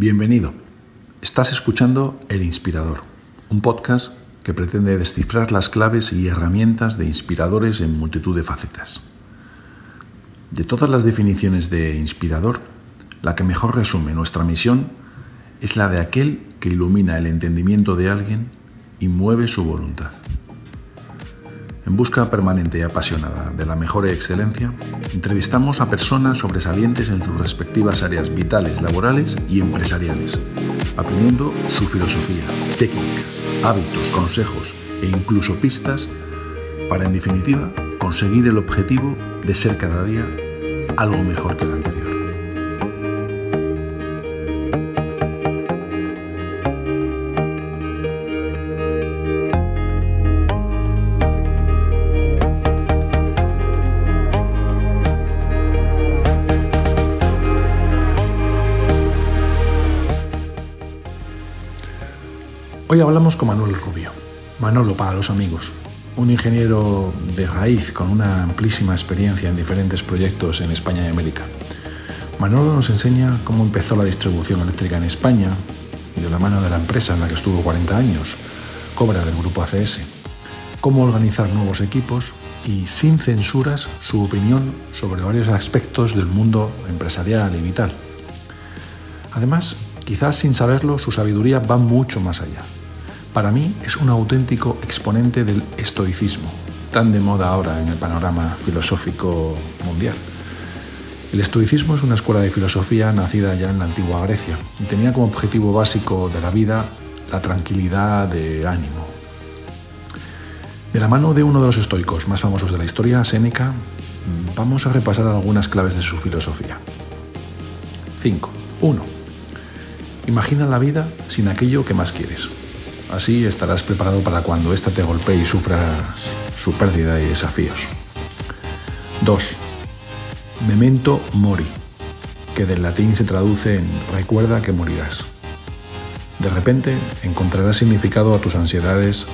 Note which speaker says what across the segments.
Speaker 1: Bienvenido. Estás escuchando El Inspirador, un podcast que pretende descifrar las claves y herramientas de inspiradores en multitud de facetas. De todas las definiciones de inspirador, la que mejor resume nuestra misión es la de aquel que ilumina el entendimiento de alguien y mueve su voluntad. En busca permanente y apasionada de la mejor excelencia, entrevistamos a personas sobresalientes en sus respectivas áreas vitales, laborales y empresariales, aprendiendo su filosofía, técnicas, hábitos, consejos e incluso pistas para, en definitiva, conseguir el objetivo de ser cada día algo mejor que el anterior. Hoy hablamos con Manuel Rubio. Manolo para los amigos, un ingeniero de raíz con una amplísima experiencia en diferentes proyectos en España y América. Manolo nos enseña cómo empezó la distribución eléctrica en España de la mano de la empresa en la que estuvo 40 años, Cobra del grupo ACS, cómo organizar nuevos equipos y sin censuras su opinión sobre varios aspectos del mundo empresarial y vital. Además, quizás sin saberlo, su sabiduría va mucho más allá para mí es un auténtico exponente del estoicismo, tan de moda ahora en el panorama filosófico mundial. El estoicismo es una escuela de filosofía nacida ya en la antigua Grecia y tenía como objetivo básico de la vida la tranquilidad de ánimo. De la mano de uno de los estoicos más famosos de la historia, Séneca, vamos a repasar algunas claves de su filosofía. 5. 1. Imagina la vida sin aquello que más quieres. Así estarás preparado para cuando ésta te golpee y sufras su pérdida y desafíos. 2. Memento mori, que del latín se traduce en recuerda que morirás. De repente encontrarás significado a tus ansiedades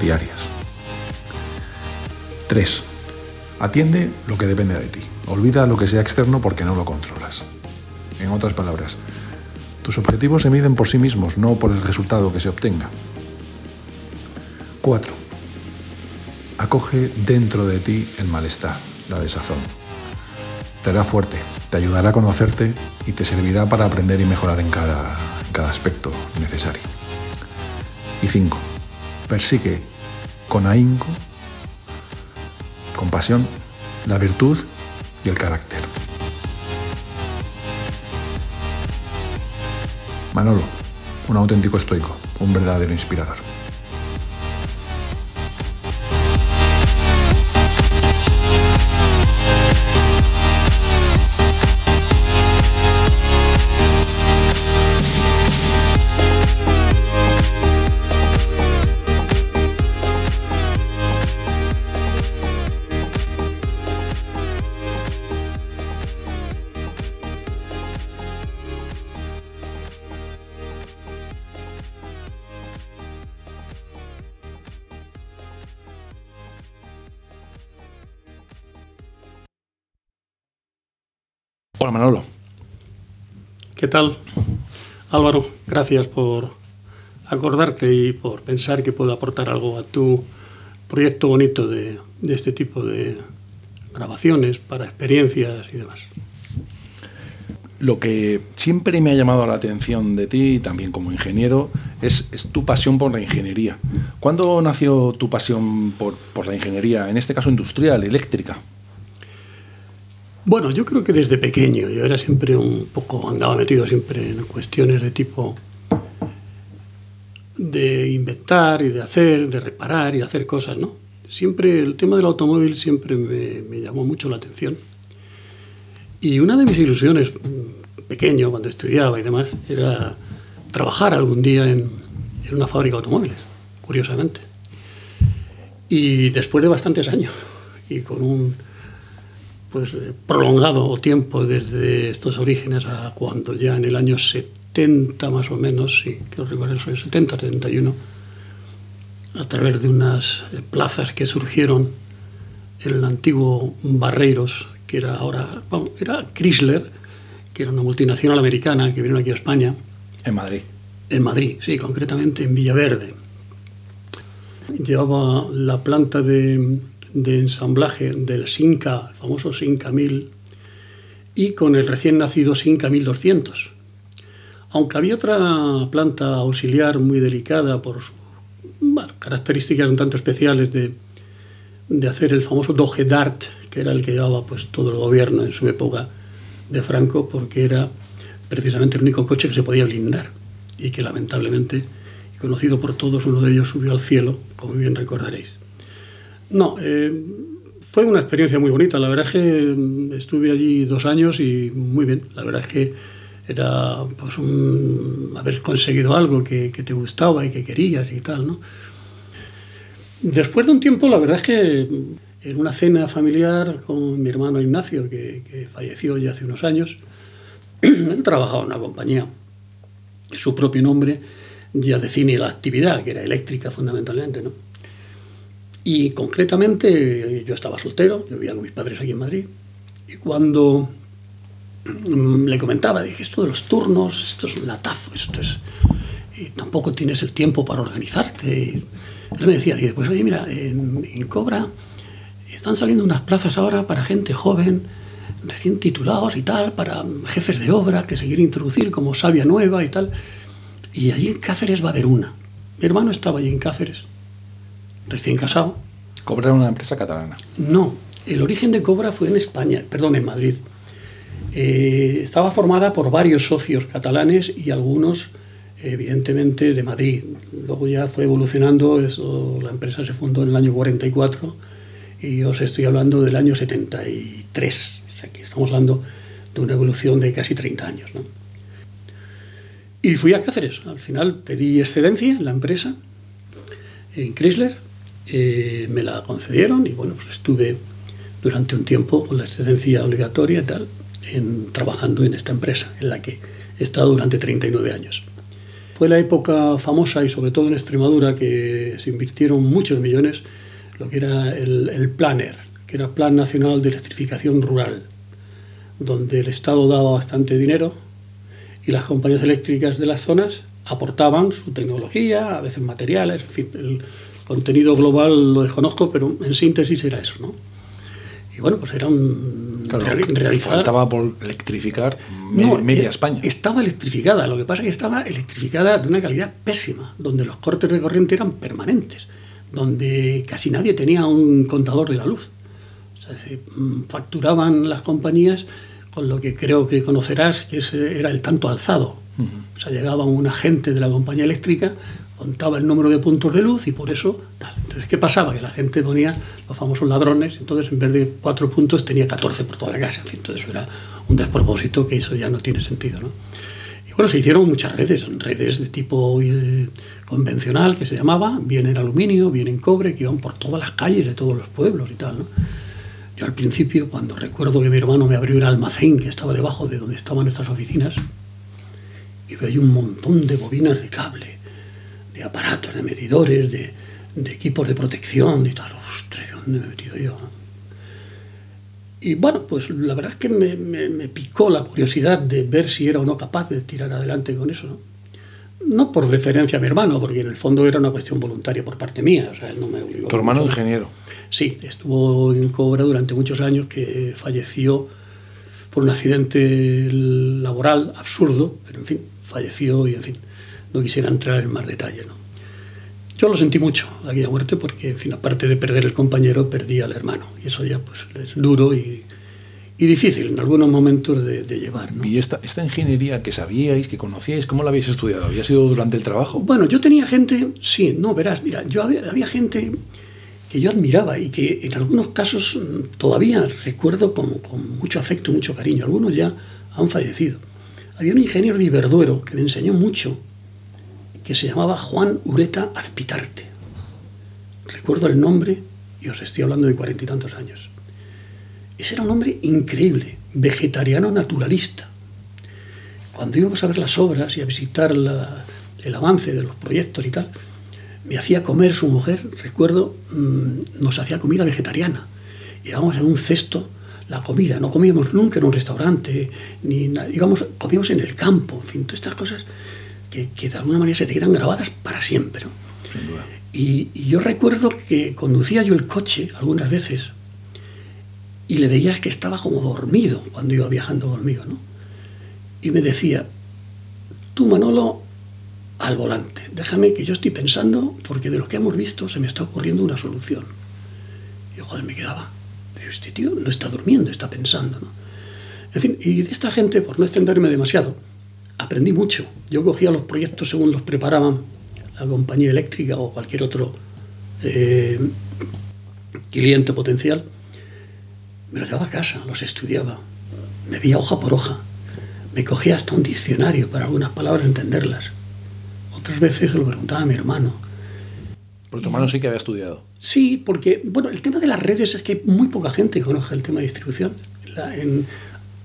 Speaker 1: diarias. 3. Atiende lo que depende de ti. Olvida lo que sea externo porque no lo controlas. En otras palabras, tus objetivos se miden por sí mismos, no por el resultado que se obtenga. 4. Acoge dentro de ti el malestar, la desazón. Te hará fuerte, te ayudará a conocerte y te servirá para aprender y mejorar en cada, aspecto necesario. Y 5. Persigue con ahínco, con pasión, la virtud y el carácter. Manolo, un auténtico estoico, un verdadero inspirador. Manolo.
Speaker 2: ¿Qué tal? Álvaro, gracias por acordarte y por pensar que puedo aportar algo a tu proyecto bonito de, de este tipo de grabaciones para experiencias y demás.
Speaker 1: Lo que siempre me ha llamado la atención de ti, también como ingeniero, es, es tu pasión por la ingeniería. ¿Cuándo nació tu pasión por, por la ingeniería, en este caso industrial, eléctrica?
Speaker 2: Bueno, yo creo que desde pequeño, yo era siempre un poco, andaba metido siempre en cuestiones de tipo de inventar y de hacer, de reparar y hacer cosas, ¿no? Siempre el tema del automóvil siempre me, me llamó mucho la atención. Y una de mis ilusiones, pequeño, cuando estudiaba y demás, era trabajar algún día en, en una fábrica de automóviles, curiosamente. Y después de bastantes años, y con un pues, prolongado tiempo desde estos orígenes a cuando ya en el año 70 más o menos, sí, que recuerdo eso, 70, 71, a través de unas plazas que surgieron en el antiguo Barreiros, que era ahora, bueno, era Chrysler, que era una multinacional americana que vino aquí a España
Speaker 1: En Madrid.
Speaker 2: En Madrid, sí, concretamente en Villaverde. Llevaba la planta de, de ensamblaje del Sinca, el famoso Sinca 1000, y con el recién nacido Sinca 1200. Aunque había otra planta auxiliar muy delicada por características un tanto especiales de, de hacer el famoso Doge Dart, que era el que llevaba pues, todo el gobierno en su época de Franco, porque era precisamente el único coche que se podía blindar y que lamentablemente, conocido por todos, uno de ellos subió al cielo, como bien recordaréis. No, eh, fue una experiencia muy bonita. La verdad es que mm, estuve allí dos años y muy bien. La verdad es que era pues haber conseguido algo que, te gustaba y que querías y tal, ¿no? Después de un tiempo, la verdad es que en una cena familiar con mi hermano Ignacio, que, que falleció ya hace unos años, él trabajaba en una compañía, su propio nombre ya define la actividad, que era eléctrica fundamentalmente, ¿no? Y concretamente yo estaba soltero, yo vivía con mis padres aquí en Madrid, y cuando mm, le comentaba, dije, esto de los turnos, esto es un latazo, esto es... Y tampoco tienes el tiempo para organizarte. Y él me decía, pues oye, mira, en, en, Cobra están saliendo unas plazas ahora para gente joven, recién titulados y tal, para jefes de obra que se quieren introducir como sabia nueva y tal. Y allí en Cáceres va a haber una. Mi hermano estaba allí en Cáceres recién casado.
Speaker 1: ¿Cobra era una empresa catalana?
Speaker 2: No, el origen de Cobra fue en España, perdón, en Madrid. Eh, estaba formada por varios socios catalanes y algunos, evidentemente, de Madrid. Luego ya fue evolucionando, eso, la empresa se fundó en el año 44 y os estoy hablando del año 73. O sea, que estamos hablando de una evolución de casi 30 años. ¿no? Y fui a Cáceres. Al final pedí excedencia en la empresa, en Chrysler, eh, me la concedieron y bueno, pues estuve durante un tiempo con la excedencia obligatoria y tal, en, trabajando en esta empresa, en la que he estado durante 39 años. Fue la época famosa y sobre todo en Extremadura que se invirtieron muchos millones, lo que era el, el Planner, que era Plan Nacional de Electrificación Rural, donde el Estado daba bastante dinero y las compañías eléctricas de las zonas aportaban su tecnología, a veces materiales, en fin, contenido global lo desconozco, pero en síntesis era eso, ¿no? Y bueno, pues era un
Speaker 1: claro, realizar... Faltaba por electrificar
Speaker 2: no,
Speaker 1: media España.
Speaker 2: Estaba electrificada, lo que pasa es que estaba electrificada de una calidad pésima, donde los cortes de corriente eran permanentes, donde casi nadie tenía un contador de la luz. O sea, se mm, facturaban las compañías con lo que creo que conocerás, que era el tanto alzado. Uh -huh. O sea, llegaba un agente de la compañía eléctrica contaba el número de puntos de luz y por eso tal. Entonces, ¿qué pasaba? Que la gente ponía los famosos ladrones, entonces en vez de cuatro puntos tenía 14 por toda la casa. En fin, entonces era un despropósito que eso ya no tiene sentido. ¿no? Y bueno, se hicieron muchas redes, redes de tipo eh, convencional que se llamaba, bien en aluminio, bien en cobre, que iban por todas las calles de todos los pueblos y tal. Yo al principio, cuando recuerdo que mi hermano me abrió un almacén que estaba debajo de donde estaban nuestras oficinas, y veía un montón de bobinas de cable de aparatos, de medidores, de, de equipos de protección y tal. Ostras, ¿dónde me he metido yo? Y bueno, pues la verdad es que me, me, me, picó la curiosidad de ver si era o no capaz de tirar adelante con eso. ¿no? no por referencia a mi hermano, porque en el fondo era una cuestión voluntaria por parte mía. O sea, él no me obligó.
Speaker 1: ¿Tu hermano ingeniero?
Speaker 2: Sí, estuvo en Cobra durante muchos años, que falleció por un accidente laboral absurdo, pero en fin, falleció y en fin no quisiera entrar en más detalle. ¿no? Yo lo sentí mucho, aquella muerte, porque, en fin, aparte de perder el compañero, perdí al hermano. Y eso ya pues, es duro y, y difícil en algunos momentos de, de llevar. ¿no?
Speaker 1: ¿Y esta, esta ingeniería que sabíais, que conocíais, cómo la habéis estudiado? ¿Había sido durante el trabajo?
Speaker 2: Bueno, yo tenía gente, sí, no, verás, mira, yo había, había gente que yo admiraba y que en algunos casos todavía recuerdo con, con mucho afecto, mucho cariño. Algunos ya han fallecido. Había un ingeniero de Iberduero que me enseñó mucho que se llamaba Juan Ureta Azpitarte. Recuerdo el nombre y os estoy hablando de cuarenta y tantos años. Ese era un hombre increíble, vegetariano naturalista. Cuando íbamos a ver las obras y a visitar el avance de los proyectos y tal, me hacía comer su mujer, recuerdo, mmm, nos hacía comida vegetariana. Íbamos en un cesto la comida, no comíamos nunca en un restaurante, ni íbamos, comíamos en el campo, en fin, todas estas cosas que, que, de alguna manera se te quedan grabadas para siempre. ¿no?
Speaker 1: Sin duda.
Speaker 2: Y, y, yo recuerdo que conducía yo el coche algunas veces y le veía que estaba como dormido cuando iba viajando conmigo, ¿no? Y me decía, tú Manolo, al volante, déjame que yo estoy pensando, porque de lo que hemos visto se me está ocurriendo una solución. Y yo, joder, me quedaba. Digo, este tío no está durmiendo, está pensando, ¿no? En fin, y de esta gente, por no extenderme demasiado, aprendí mucho. Yo cogía los proyectos según los preparaban la compañía eléctrica o cualquier otro eh, cliente potencial. Me los llevaba a casa, los estudiaba, me veía hoja por hoja, me cogía hasta un diccionario para algunas palabras entenderlas. Otras veces se lo preguntaba a mi hermano.
Speaker 1: Porque tu hermano sí que había estudiado.
Speaker 2: Sí, porque, bueno, el tema de las redes es que muy poca gente conoce el tema de distribución. La, en,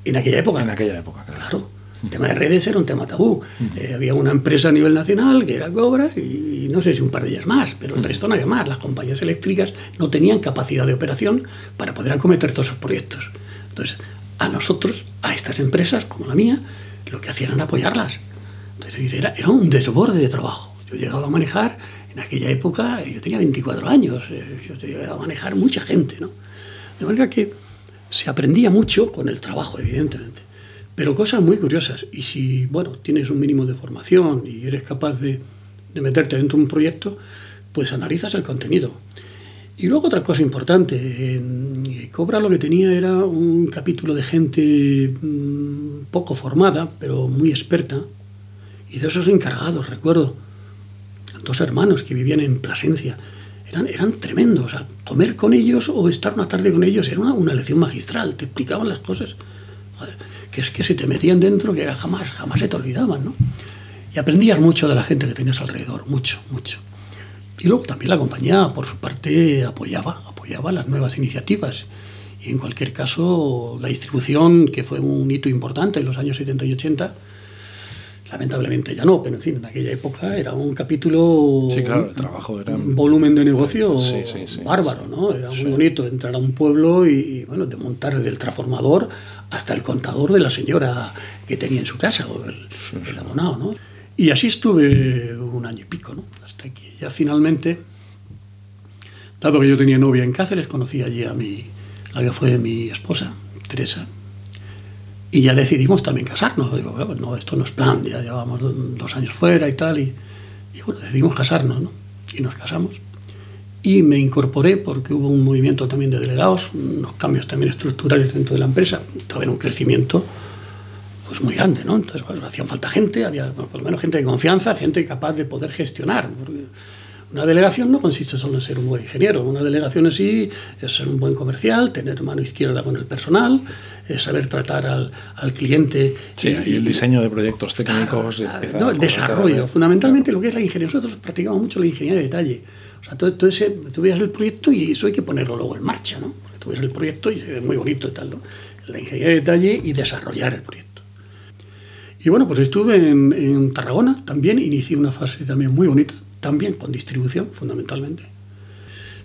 Speaker 2: en, aquella época.
Speaker 1: En aquella época, claro.
Speaker 2: claro. El tema de redes era un tema tabú. Eh, había una empresa a nivel nacional que era Cobra y, y, no sé si un par de ellas más, pero el resto no había más. Las compañías eléctricas no tenían capacidad de operación para poder acometer todos esos proyectos. Entonces, a nosotros, a estas empresas como la mía, lo que hacían era apoyarlas. Entonces, era, era un desborde de trabajo. Yo llegaba a manejar, en aquella época, yo tenía 24 años, eh, yo llegaba a manejar mucha gente, ¿no? De manera que se aprendía mucho con el trabajo, evidentemente pero cosas muy curiosas. Y si, bueno, tienes un mínimo de formación y eres capaz de, meterte dentro de un proyecto, pues analizas el contenido. Y luego otra cosa importante, eh, Cobra lo que tenía era un capítulo de gente mmm, poco formada, pero muy experta, y de esos encargados, recuerdo, dos hermanos que vivían en Plasencia, eran, eran tremendos. O comer con ellos o estar una tarde con ellos era una, una lección magistral, te explicaban las cosas. Que es que se te metían dentro que era jamás, jamás se te olvidaban, ¿no? Y aprendías mucho de la gente que tenías alrededor, mucho, mucho. Y luego también la compañía, por su parte, apoyaba, apoyaba las nuevas iniciativas. Y en cualquier caso, la distribución, que fue un hito importante en los años 70 y 80, lamentablemente ya no, pero en fin, en aquella época era un capítulo.
Speaker 1: Sí, claro, el trabajo era.
Speaker 2: Un volumen de negocio sí, sí, sí, bárbaro, ¿no? Era muy bonito entrar a un pueblo y, bueno, de montar desde el transformador hasta el contador de la señora que tenía en su casa, o el, el abonado, ¿no? Y así estuve un año y pico, ¿no? Hasta que ya finalmente, dado que yo tenía novia en Cáceres, conocí allí a mi, la que fue mi esposa, Teresa, y ya decidimos también casarnos. Digo, bueno, no, esto no es plan, ya llevamos dos años fuera y tal, y, y bueno, decidimos casarnos, ¿no? Y nos casamos. Y me incorporé porque hubo un movimiento también de delegados, unos cambios también estructurales dentro de la empresa, estaba en un crecimiento pues muy grande, ¿no? Entonces, bueno, hacían falta gente, había bueno, por lo menos gente de confianza, gente capaz de poder gestionar. Una delegación no consiste solo en ser un buen ingeniero, una delegación en sí es ser un buen comercial, tener mano izquierda con el personal, saber tratar al, al cliente.
Speaker 1: Sí, y, y, el diseño de proyectos técnicos.
Speaker 2: Claro, claro. No, el desarrollo, fundamentalmente claro. lo que es la ingeniería. Nosotros practicamos mucho la ingeniería de detalle. O sea, todo, todo ese, tú veías el proyecto y eso hay que ponerlo luego en marcha, ¿no? Porque tú ves el proyecto y es muy bonito y tal, ¿no? La ingeniería de detalle y desarrollar el proyecto. Y bueno, pues estuve en, en, Tarragona también, inicié una fase también muy bonita, también con distribución fundamentalmente.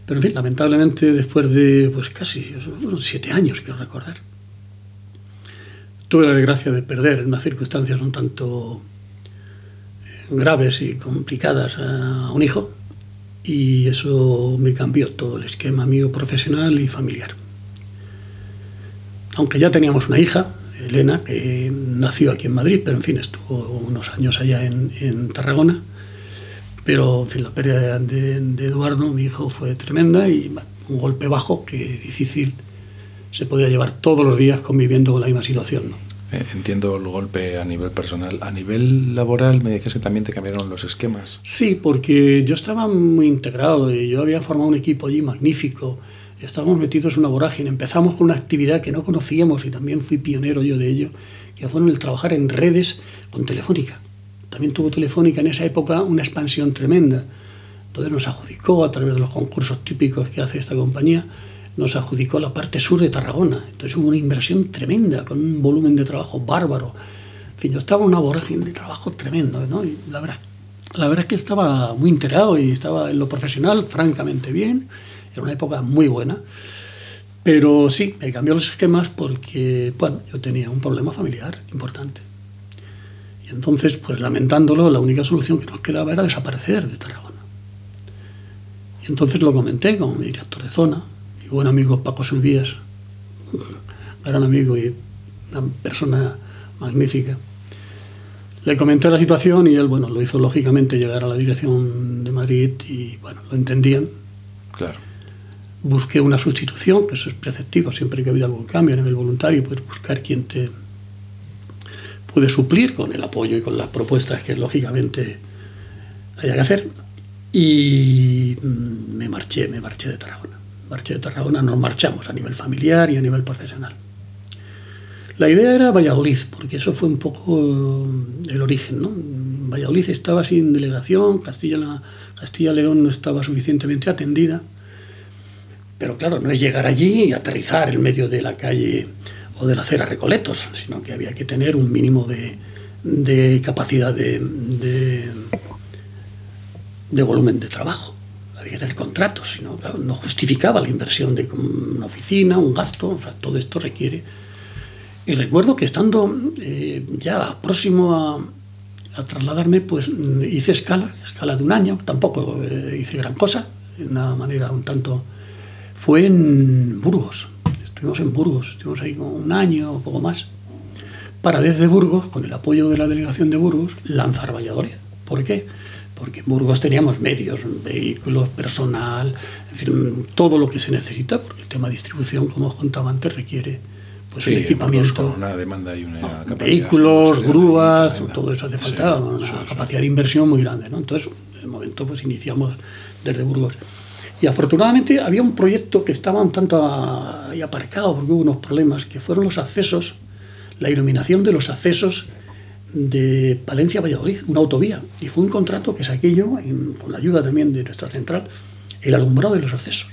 Speaker 2: Pero en fin, lamentablemente después de pues casi siete años, quiero recordar, tuve la desgracia de perder en unas circunstancias un tanto eh, graves y complicadas a un hijo y eso me cambió todo el esquema mío profesional y familiar. Aunque ya teníamos una hija, Elena, que nació aquí en Madrid, pero en fin, estuvo unos años allá en, en Tarragona. Pero en fin, la pérdida de, de, Eduardo, mi hijo, fue tremenda y un golpe bajo que difícil se podía llevar todos los días conviviendo con la misma situación. ¿no?
Speaker 1: Eh, entiendo el golpe a nivel personal. A nivel laboral, me decías que también te cambiaron los esquemas.
Speaker 2: Sí, porque yo estaba muy integrado y yo había formado un equipo allí magnífico estábamos metidos en una vorágine. Empezamos con una actividad que no conocíamos y también fui pionero yo de ello, que fue el trabajar en redes con Telefónica. También tuvo Telefónica en esa época una expansión tremenda. Entonces nos adjudicó, a través de los concursos típicos que hace esta compañía, nos adjudicó la parte sur de Tarragona. Entonces hubo una inversión tremenda, con un volumen de trabajo bárbaro. En fin, yo estaba en una vorágine de trabajo tremendo, ¿no? Y la verdad, la verdad es que estaba muy integrado y estaba en lo profesional francamente bien era una época muy buena. Pero sí, me cambió los esquemas porque, bueno, yo tenía un problema familiar importante. Entonces, pues lamentándolo, la única solución que nos quedaba era desaparecer de Tarragona. Y entonces lo comenté con mi director de zona, mi buen amigo Paco Subías, gran amigo y una persona magnífica. Le comenté la situación y él, bueno, lo hizo lógicamente llegar a la dirección de Madrid y, bueno, lo entendían.
Speaker 1: Claro.
Speaker 2: Busqué una sustitución, que eso es preceptivo, siempre que ha habido algún cambio a nivel voluntario, pues buscar quien te puede suplir con el apoyo y con las propuestas que lógicamente haya que hacer. Y mm, me marché, me marché de Tarragona. Marché de Tarragona, nos marchamos a nivel familiar y a nivel profesional. La idea era Valladolid, porque eso fue un poco el origen. ¿no? Valladolid estaba sin delegación, Castilla, Castilla León no estaba suficientemente atendida. Pero claro, no es llegar allí y aterrizar en medio de la calle o de la acera Recoletos, sino que había que tener un mínimo de, de capacidad de, de, volumen de trabajo. Había que tener contratos, sino, no justificaba la inversión de una oficina, un gasto, o sea, todo esto requiere y recuerdo que estando eh, ya próximo a, a, trasladarme, pues hice escala, escala de un año, tampoco eh, hice gran cosa, de una manera un tanto... Fue en Burgos, estuvimos en Burgos, estuvimos ahí con un año o poco más, para desde Burgos, con el apoyo de la delegación de Burgos, lanzar Valladolid. ¿Por qué? Porque en Burgos teníamos medios, vehículos, personal, en fin, todo lo que se necesita, porque el tema de distribución, como os contaba antes, requiere pues
Speaker 1: sí,
Speaker 2: el equipamiento.
Speaker 1: Una demanda y una
Speaker 2: no, vehículos, grúas, todo eso hace falta sí, una sí, capacidad de inversión muy grande. ¿no? Entonces, en el momento pues iniciamos desde Burgos. Y afortunadamente había un proyecto que estaba un tanto ahí aparcado porque hubo unos problemas, que fueron los accesos, la iluminación de los accesos de Palencia a Valladolid, una autovía. Y fue un contrato que saqué yo, con la ayuda también de nuestra central, el alumbrado de los accesos.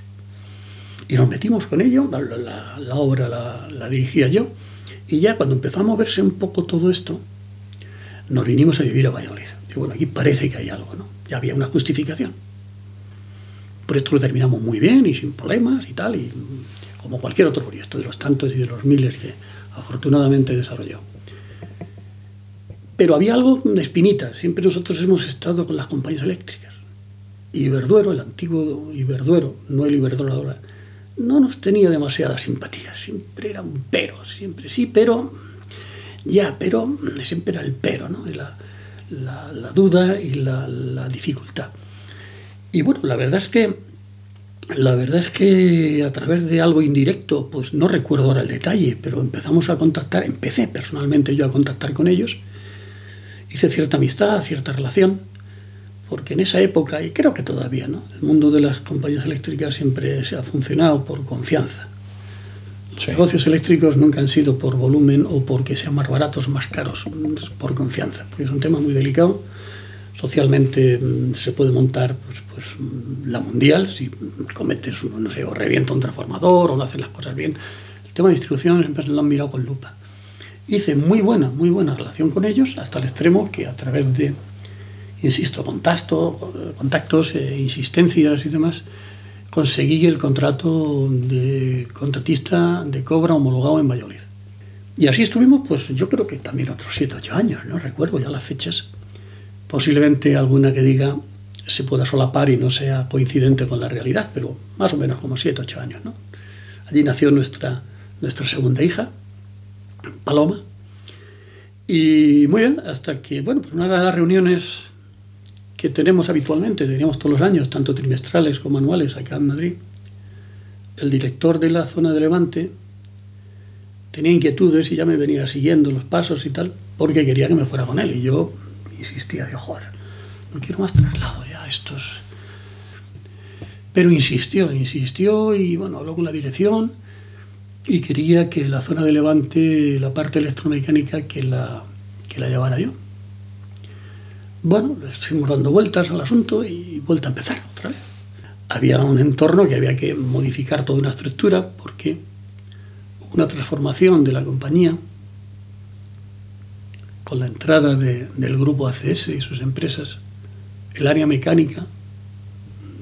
Speaker 2: Y nos metimos con ello, la, obra la, la, dirigía yo, y ya cuando empezó a moverse un poco todo esto, nos vinimos a vivir a Valladolid. Y bueno, aquí parece que hay algo, ¿no? Ya había una justificación. Por esto lo terminamos muy bien y sin problemas y tal, y como cualquier otro proyecto, de los tantos y de los miles que afortunadamente he desarrollado. Pero había algo de espinita. Siempre nosotros hemos estado con las compañías eléctricas. Iberduero, el antiguo Iberduero, no el Iberdrola no nos tenía demasiada simpatía, siempre era un pero, siempre sí, pero, ya, pero, siempre era el pero, ¿no? La, la, la duda y la, la, dificultad. Y bueno, la verdad es que, la verdad es que a través de algo indirecto, pues no recuerdo ahora el detalle, pero empezamos a contactar, empecé personalmente yo a contactar con ellos, hice cierta amistad, cierta relación, porque en esa época, y creo que todavía, ¿no? el mundo de las compañías eléctricas siempre se ha funcionado por confianza. Los sí. negocios eléctricos nunca han sido por volumen o porque sean más baratos o más caros, por confianza, porque es un tema muy delicado. Socialmente mm, se puede montar pues, pues, la mundial, si cometes, no sé, o revienta un transformador o no haces las cosas bien. El tema de distribución siempre lo han mirado con lupa. Hice muy buena, muy buena relación con ellos, hasta el extremo que a través de insisto, contacto, contactos, eh, insistencias y demás, conseguí el contrato de contratista de Cobra homologado en Valladolid. Y así estuvimos, pues yo creo que también otros 7, 8 años, no recuerdo ya las fechas. Posiblemente alguna que diga se pueda solapar y no sea coincidente con la realidad, pero más o menos como 7, 8 años. ¿no? Allí nació nuestra, nuestra segunda hija, Paloma. Y muy bien, hasta que, bueno, pues una de las reuniones que tenemos habitualmente, teníamos todos los años, tanto trimestrales como anuales acá en Madrid, el director de la zona de Levante tenía inquietudes y ya me venía siguiendo los pasos y tal, porque quería que me fuera con él. Y yo insistía, joder, no quiero más traslado ya, estos... Pero insistió, insistió y bueno, habló con la dirección y quería que la zona de Levante, la parte electromecánica, que la, que la llevara yo. Bueno, estuvimos dando vueltas al asunto y vuelta a empezar otra vez. Había un entorno que había que modificar toda una estructura porque una transformación de la compañía con la entrada de, del grupo ACS y sus empresas. El área mecánica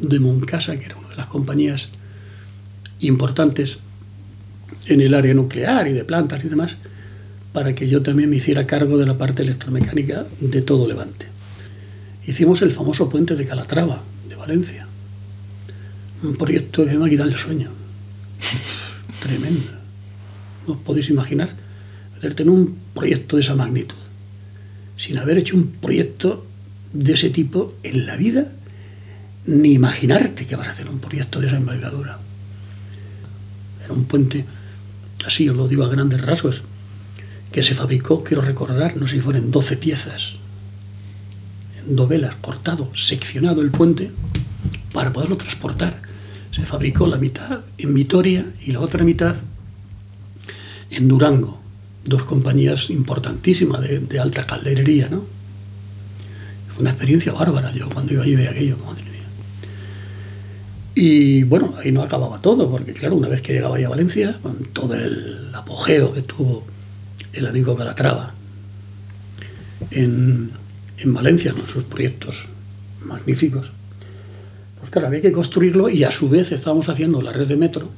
Speaker 2: de Moncasa, que era una de las compañías importantes en el área nuclear y de plantas y demás, para que yo también me hiciera cargo de la parte electromecánica de todo Levante. Hicimos el famoso puente de Calatrava, de Valencia. Un proyecto que me ha quitado el sueño. Tremendo. No os podéis imaginar en un proyecto de esa magnitud, sin haber hecho un proyecto de ese tipo en la vida, ni imaginarte que vas a hacer un proyecto de esa envergadura. Era un puente, así os lo digo a grandes rasgos, que se fabricó, quiero recordar, no sé si fueron 12 piezas, en dovelas, cortado, seccionado el puente, para poderlo transportar. Se fabricó la mitad en Vitoria y la otra mitad en Durango, dos compañías importantísimas de, alta calderería, ¿no? Fue una experiencia bárbara yo cuando iba allí veía aquello, madre mía. Y bueno, ahí no acababa todo, porque claro, una vez que llegaba ya a Valencia, con todo el apogeo que tuvo el amigo Calatrava en, en Valencia, con sus proyectos magníficos, pues claro, había que construirlo y a su vez estábamos haciendo la red de metro,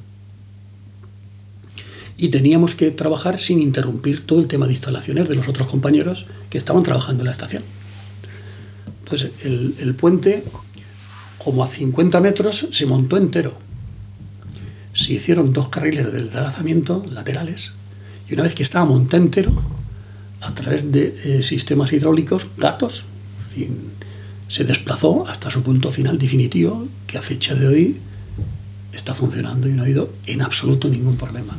Speaker 2: y teníamos que trabajar sin interrumpir todo el tema de instalaciones de los otros compañeros que estaban trabajando en la estación. Entonces, el, puente, como a 50 metros, se montó entero. Se hicieron dos carriles de alzamiento laterales y una vez que estaba montado entero, a través de eh, sistemas hidráulicos, gatos, se desplazó hasta su punto final definitivo, que a fecha de hoy está funcionando y no ha habido en absoluto ningún problema.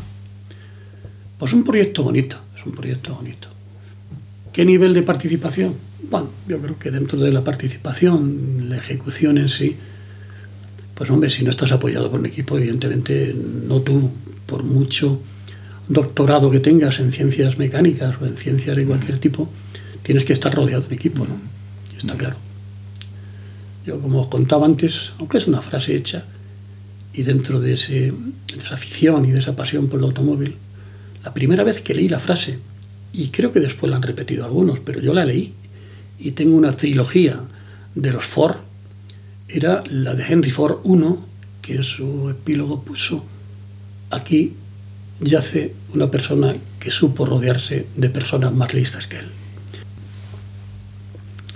Speaker 2: Pues un proyecto bonito, es un proyecto bonito. ¿Qué nivel de participación? Bueno, yo creo que dentro de la participación, la ejecución en sí, pues hombre, si no estás apoyado por un equipo, evidentemente no tú, por mucho doctorado que tengas en ciencias mecánicas o en ciencias de cualquier tipo, tienes que estar rodeado de un equipo, ¿no? Está claro. Yo, como os contaba antes, aunque es una frase hecha, y dentro de, ese, de esa afición y de esa pasión por el automóvil, la primera vez que leí la frase, y creo que después la han repetido algunos, pero yo la leí, y tengo una trilogía de los Ford, era la de Henry Ford I, que en su epílogo puso, aquí yace una persona que supo rodearse de personas más listas que él.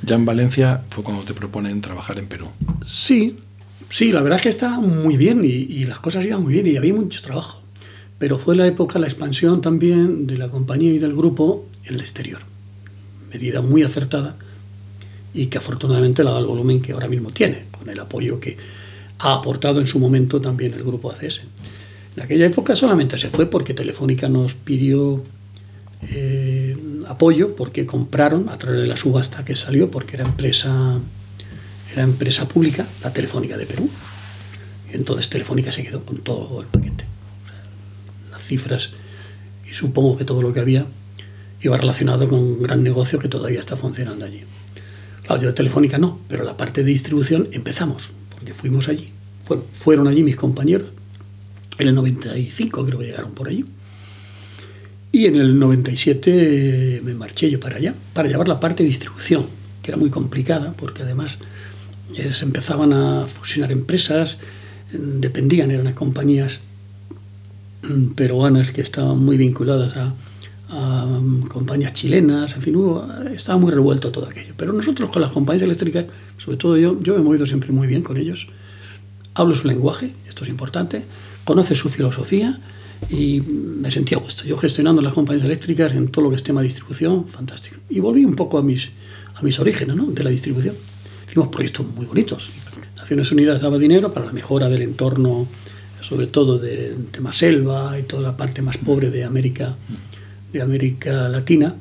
Speaker 1: Ya en Valencia fue cuando te proponen trabajar en Perú.
Speaker 2: Sí, sí, la verdad es que estaba muy bien y, y las cosas iban muy bien y había mucho trabajo pero fue la época, la expansión también de la compañía y del grupo en el exterior. Medida muy acertada y que afortunadamente le da el volumen que ahora mismo tiene, con el apoyo que ha aportado en su momento también el grupo ACS. En aquella época solamente se fue porque Telefónica nos pidió eh, apoyo porque compraron a través de la subasta que salió, porque era empresa, era empresa pública, la Telefónica de Perú. Y entonces Telefónica se quedó con todo el paquete cifras y supongo que todo lo que había iba relacionado con un gran negocio que todavía está funcionando allí. Claro, yo Telefónica no, pero la parte de distribución empezamos, porque fuimos allí, fueron allí mis compañeros, en el 95 creo que llegaron por allí, y en el 97 me marché yo para allá, para llevar la parte de distribución, que era muy complicada, porque además eh, se empezaban a fusionar empresas, dependían, eran las compañías peruanas que estaban muy vinculadas a, compañías chilenas, en fin, estaba muy revuelto todo aquello. Pero nosotros con las compañías eléctricas, sobre todo yo, yo me he movido siempre muy bien con ellos. Hablo su lenguaje, esto es importante, conoce su filosofía y me sentía a gusto. Yo gestionando las compañías eléctricas en todo lo que es tema de distribución, fantástico. Y volví un poco a mis, a mis orígenes ¿no? de la distribución. Hicimos proyectos muy bonitos. Naciones Unidas daba dinero para la mejora del entorno sobre todo de tema selva y toda la parte más pobre de América, de América Latina.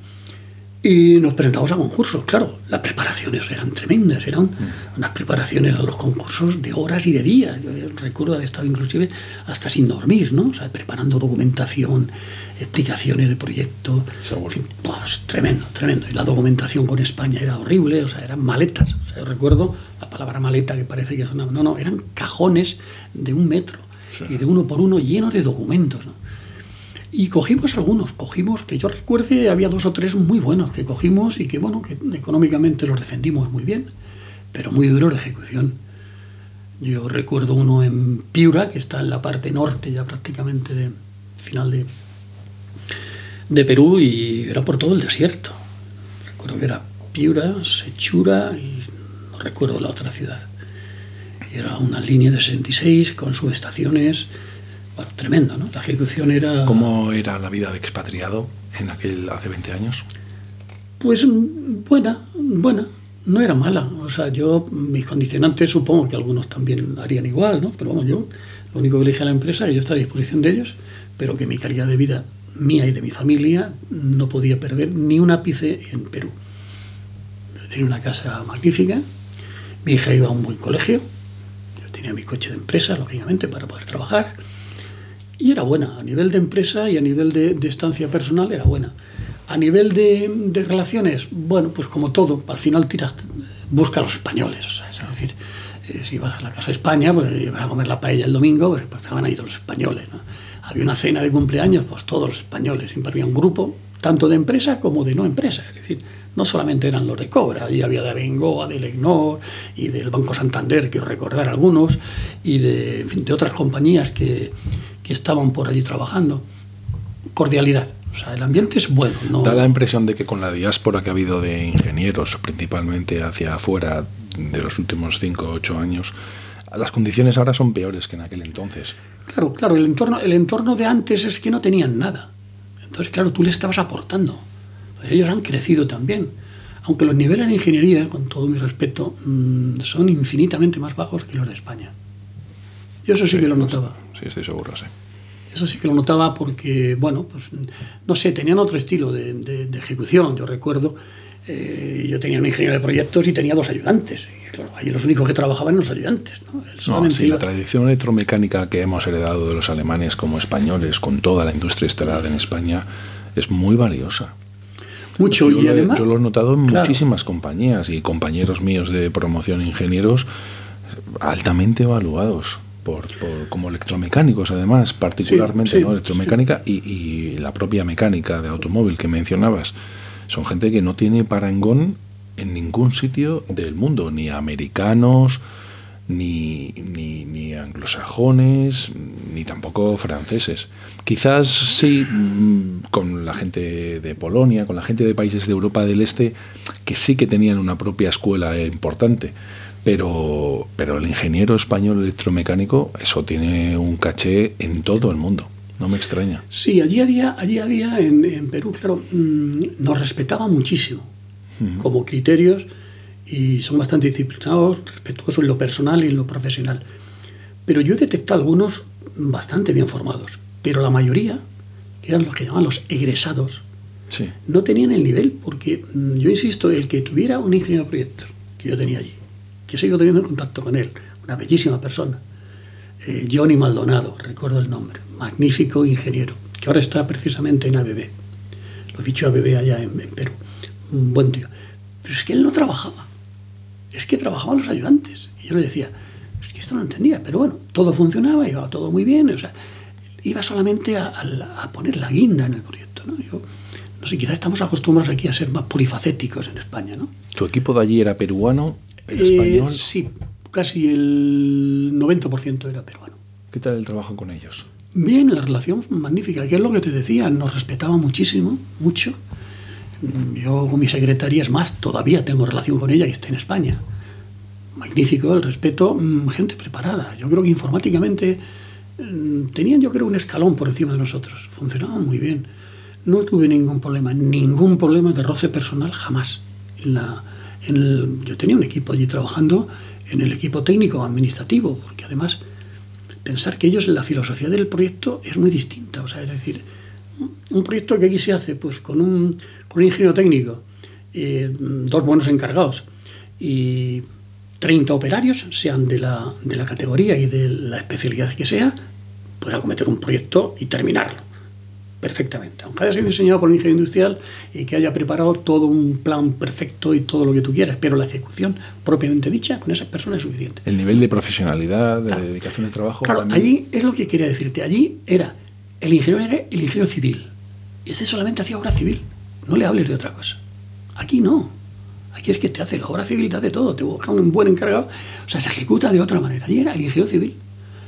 Speaker 2: Y nos presentamos a concursos, claro, las preparaciones eran tremendas, eran unas preparaciones a los concursos de horas y de días. Yo recuerdo haber estado inclusive hasta sin dormir, ¿no? O sea, preparando documentación, explicaciones de proyecto, en fin, pues, tremendo, tremendo. Y la documentación con España era horrible, o sea, eran maletas. O sea, yo recuerdo la palabra maleta que parece que sonaba, no, no, eran cajones de un metro y de uno por uno lleno de documentos. Y cogimos algunos, cogimos, que yo recuerde, había dos o tres muy buenos que cogimos y que, bueno, que económicamente los defendimos muy bien, pero muy duro la ejecución. Yo recuerdo uno en Piura, que está en la parte norte ya prácticamente de final de, de Perú y era por todo el desierto. Recuerdo que era Piura, Sechura y no recuerdo la otra ciudad. Era una línea de 66 con subestaciones, bueno, tremendo, ¿no? La ejecución era...
Speaker 1: ¿Cómo era la vida de expatriado en aquel hace 20 años?
Speaker 2: Pues buena, buena, no era mala. O sea, yo, mis condicionantes supongo que algunos también harían igual, ¿no? Pero bueno, yo lo único que le dije a la empresa, que yo estaba a disposición de ellos, pero que mi calidad de vida mía y de mi familia no podía perder ni un ápice en Perú. tenía una casa magnífica, mi hija iba a un buen colegio, tenía mi coche de empresa, lógicamente, para poder trabajar, y era buena, a nivel de empresa y a nivel de, estancia personal era buena. A nivel de, relaciones, bueno, pues como todo, al final tiras, busca a los españoles. Es decir, eh, si vas a la Casa de España, pues ibas a comer la paella el domingo, pues, pues estaban ahí todos los españoles. Había una cena de cumpleaños, pues todos los españoles. Siempre había un grupo, tanto de empresa como de no empresa. Es decir, no solamente eran los de Cobra, allí había de Abengoa, de Legnor y del Banco Santander, quiero recordar algunos, y de, de otras compañías que, que estaban por allí trabajando. Cordialidad. O sea, el ambiente es bueno.
Speaker 1: Da la impresión de que con la diáspora que ha habido de ingenieros, principalmente hacia afuera de los últimos 5 o 8 años, las condiciones ahora son peores que en aquel entonces.
Speaker 2: Claro, claro, el entorno, el entorno de antes es que no tenían nada. Entonces, claro, tú le estabas aportando. Ellos han crecido también. Aunque los niveles de ingeniería, con todo mi respeto, mm, son infinitamente más bajos que los de España. Yo eso sí, que lo notaba.
Speaker 1: Sí, estoy seguro, sí.
Speaker 2: Eso sí que lo notaba porque, bueno, pues no sé, tenían otro estilo de, ejecución. Yo recuerdo, eh, yo tenía un ingeniero de proyectos y tenía dos ayudantes. Y claro, ahí los únicos que trabajaban eran los ayudantes.
Speaker 1: ¿no? sí, la tradición electromecánica que hemos heredado de los alemanes como españoles, con toda la industria instalada en España, es muy valiosa.
Speaker 2: Mucho,
Speaker 1: yo
Speaker 2: y además.
Speaker 1: Yo lo he notado en muchísimas compañías y compañeros míos de promoción ingenieros altamente evaluados por, como electromecánicos, además, particularmente ¿no? electromecánica y, la propia mecánica de automóvil que mencionabas. Son gente que no tiene parangón en ningún sitio del mundo, ni americanos, ni, ni, anglosajones, ni tampoco franceses. Quizás sí mm, con la gente de Polonia, con la gente de países de Europa del Este, que sí que tenían una propia escuela importante pero, pero el ingeniero español electromecánico, eso tiene un caché en todo el mundo. No me extraña.
Speaker 2: Sí, allí había, allí había en, Perú, claro, mm, nos respetaba muchísimo como criterios y son bastante disciplinados, respetuosos en lo personal y en lo profesional. Pero yo he detectado algunos bastante bien formados, pero la mayoría, que eran los que llamaban los egresados, no tenían el nivel, porque mm, yo insisto, el que tuviera un ingeniero de proyectos, que yo tenía allí, yo sigo teniendo contacto con él, una bellísima persona. Eh, Johnny Maldonado, recuerdo el nombre, magnífico ingeniero, que ahora está precisamente en ABB. Lo dicho ABB allá en, Perú. Un buen tío. Pero es que él no trabajaba. Es que trabajaban los ayudantes. Y yo le decía, es que esto no entendía. Pero bueno, todo funcionaba, iba todo muy bien. O sea, iba solamente a, poner la guinda en el proyecto. ¿no? Yo, no sé, quizás estamos acostumbrados aquí a ser más polifacéticos en España, ¿no?
Speaker 1: ¿Tu equipo de allí era peruano español?
Speaker 2: Eh, sí, casi el 90% era peruano.
Speaker 1: ¿Qué tal el trabajo con ellos?
Speaker 2: Bien, la relación magnífica, que es lo que te decía, nos respetaba muchísimo, mucho. Yo con mi secretaria, es más, todavía tengo relación con ella, que está en España. Magnífico, el respeto, mm, gente preparada. Yo creo que informáticamente mm, tenían, yo creo, un escalón por encima de nosotros. Funcionaban muy bien. No tuve ningún problema, ningún problema de roce personal, jamás. En la, yo tenía un equipo allí trabajando en el equipo técnico administrativo, porque además pensar que ellos en la filosofía del proyecto es muy distinta. O sea, es decir, un proyecto que aquí se hace pues con un, un ingeniero técnico, eh, dos buenos encargados y 30 operarios, sean de la, de la categoría y de la especialidad que sea, pues acometer un proyecto y terminarlo perfectamente. Aunque haya sido diseñado por un ingeniero industrial y que haya preparado todo un plan perfecto y todo lo que tú quieras, pero la ejecución propiamente dicha con esas personas es suficiente.
Speaker 1: El nivel de profesionalidad, de dedicación al trabajo.
Speaker 2: Claro, allí es lo que quería decirte. Allí era el ingeniero era el ingeniero civil. Y ese solamente hacía obra civil. No le hables de otra cosa. Aquí no. Aquí es que te hace la obra civil, te hace todo, te busca un buen encargado. O sea, se ejecuta de otra manera. Allí era el ingeniero civil.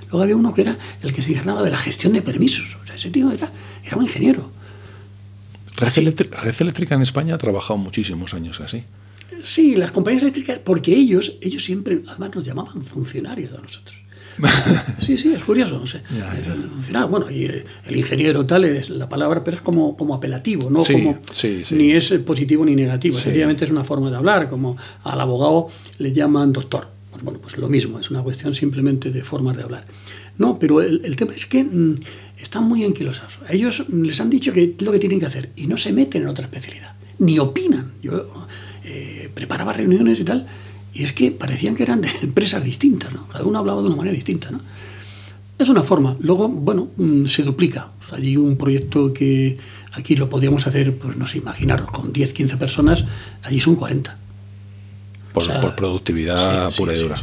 Speaker 2: Luego había uno que era el que se encargaba de la gestión de permisos. O sea, ese tío era, era un ingeniero.
Speaker 1: Red, Eléctrica en España ha trabajado muchísimos años así.
Speaker 2: Sí, las compañías eléctricas, porque ellos, ellos siempre, además nos llamaban funcionarios a nosotros. sí, sí, es curioso. No sé. Bueno, y el ingeniero tal es la palabra, pero es como, como apelativo, no como ni es positivo ni negativo. Sencillamente es una forma de hablar, como al abogado le llaman doctor. Pues bueno, pues lo mismo, es una cuestión simplemente de formas de hablar. No, pero el, tema es que mm, están muy anquilosados. A ellos les han dicho que lo que tienen que hacer y no se meten en otra especialidad, ni opinan. Yo eh, preparaba reuniones y tal, y es que parecían que eran de empresas distintas, ¿no? Cada uno hablaba de una manera distinta, ¿no? Es una forma. Luego, bueno, mm, se duplica. allí un proyecto que aquí lo podíamos hacer, pues no sé, imaginaros, con 10, 15 personas, allí son 40.
Speaker 1: Por, productividad pura y dura.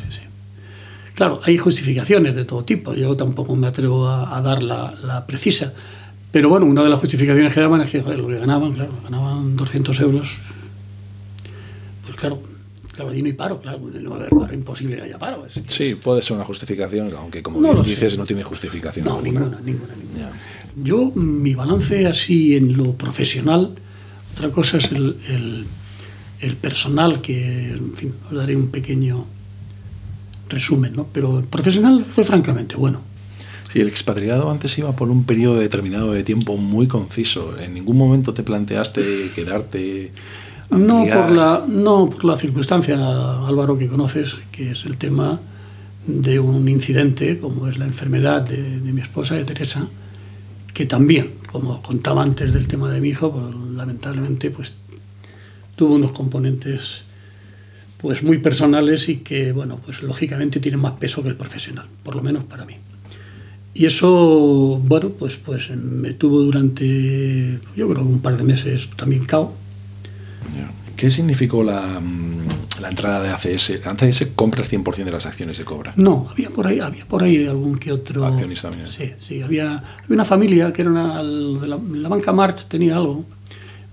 Speaker 2: Claro, hay justificaciones de todo tipo. Yo tampoco me atrevo a, dar la, precisa. Pero bueno, una de las justificaciones que daban es que lo que ganaban, claro, ganaban 200 euros. Pues claro, claro, allí no hay paro, claro, no va a haber paro, imposible que haya paro.
Speaker 1: sí, puede ser una justificación, aunque como dices, no tiene justificación.
Speaker 2: No, ninguna, ninguna, ninguna. Yo, mi balance así en lo profesional, otra cosa es el el personal, que, en fin, os daré un pequeño resumen, ¿no? Pero el profesional fue francamente bueno.
Speaker 1: Sí, el expatriado antes iba por un periodo determinado de tiempo muy conciso. ¿En ningún momento te planteaste quedarte?
Speaker 2: No por, la, no por la circunstancia, Álvaro, que conoces, que es el tema de un incidente, como es la enfermedad de, mi esposa, de Teresa, que también, como contaba antes del tema de mi hijo, pues, lamentablemente pues tuvo unos componentes pues muy personales y que, bueno, pues lógicamente tienen más peso que el profesional, por lo menos para mí. Y eso, bueno, pues, pues me tuvo durante, yo creo, un par de meses también cao.
Speaker 1: ¿Qué significó la, mm, la, entrada de ACS? ¿ACS compra el 100% de las acciones y cobra?
Speaker 2: No, había por ahí, había por ahí algún que otro...
Speaker 1: Accionista también.
Speaker 2: Sí, sí, había, una familia que era una, de la, la banca March tenía algo,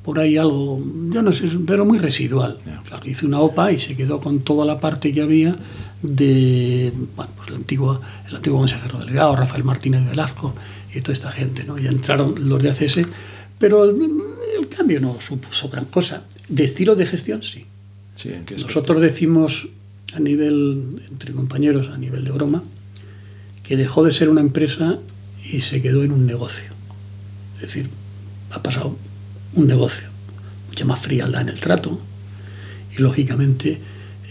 Speaker 2: por ahí algo, yo no sé, pero muy residual. hice una OPA y se quedó con toda la parte que había de bueno, pues el, antiguo, el antiguo consejero delegado, Rafael Martínez Velasco y toda esta gente. ¿no? Ya entraron los de ACS, pero el, cambio no supuso gran cosa. De estilo de gestión, sí.
Speaker 1: sí ¿en qué
Speaker 2: Nosotros decimos a nivel, entre compañeros, a nivel de broma, que dejó de ser una empresa y se quedó en un negocio. Es decir, ha pasado un negocio, mucha más frialdad en el trato y lógicamente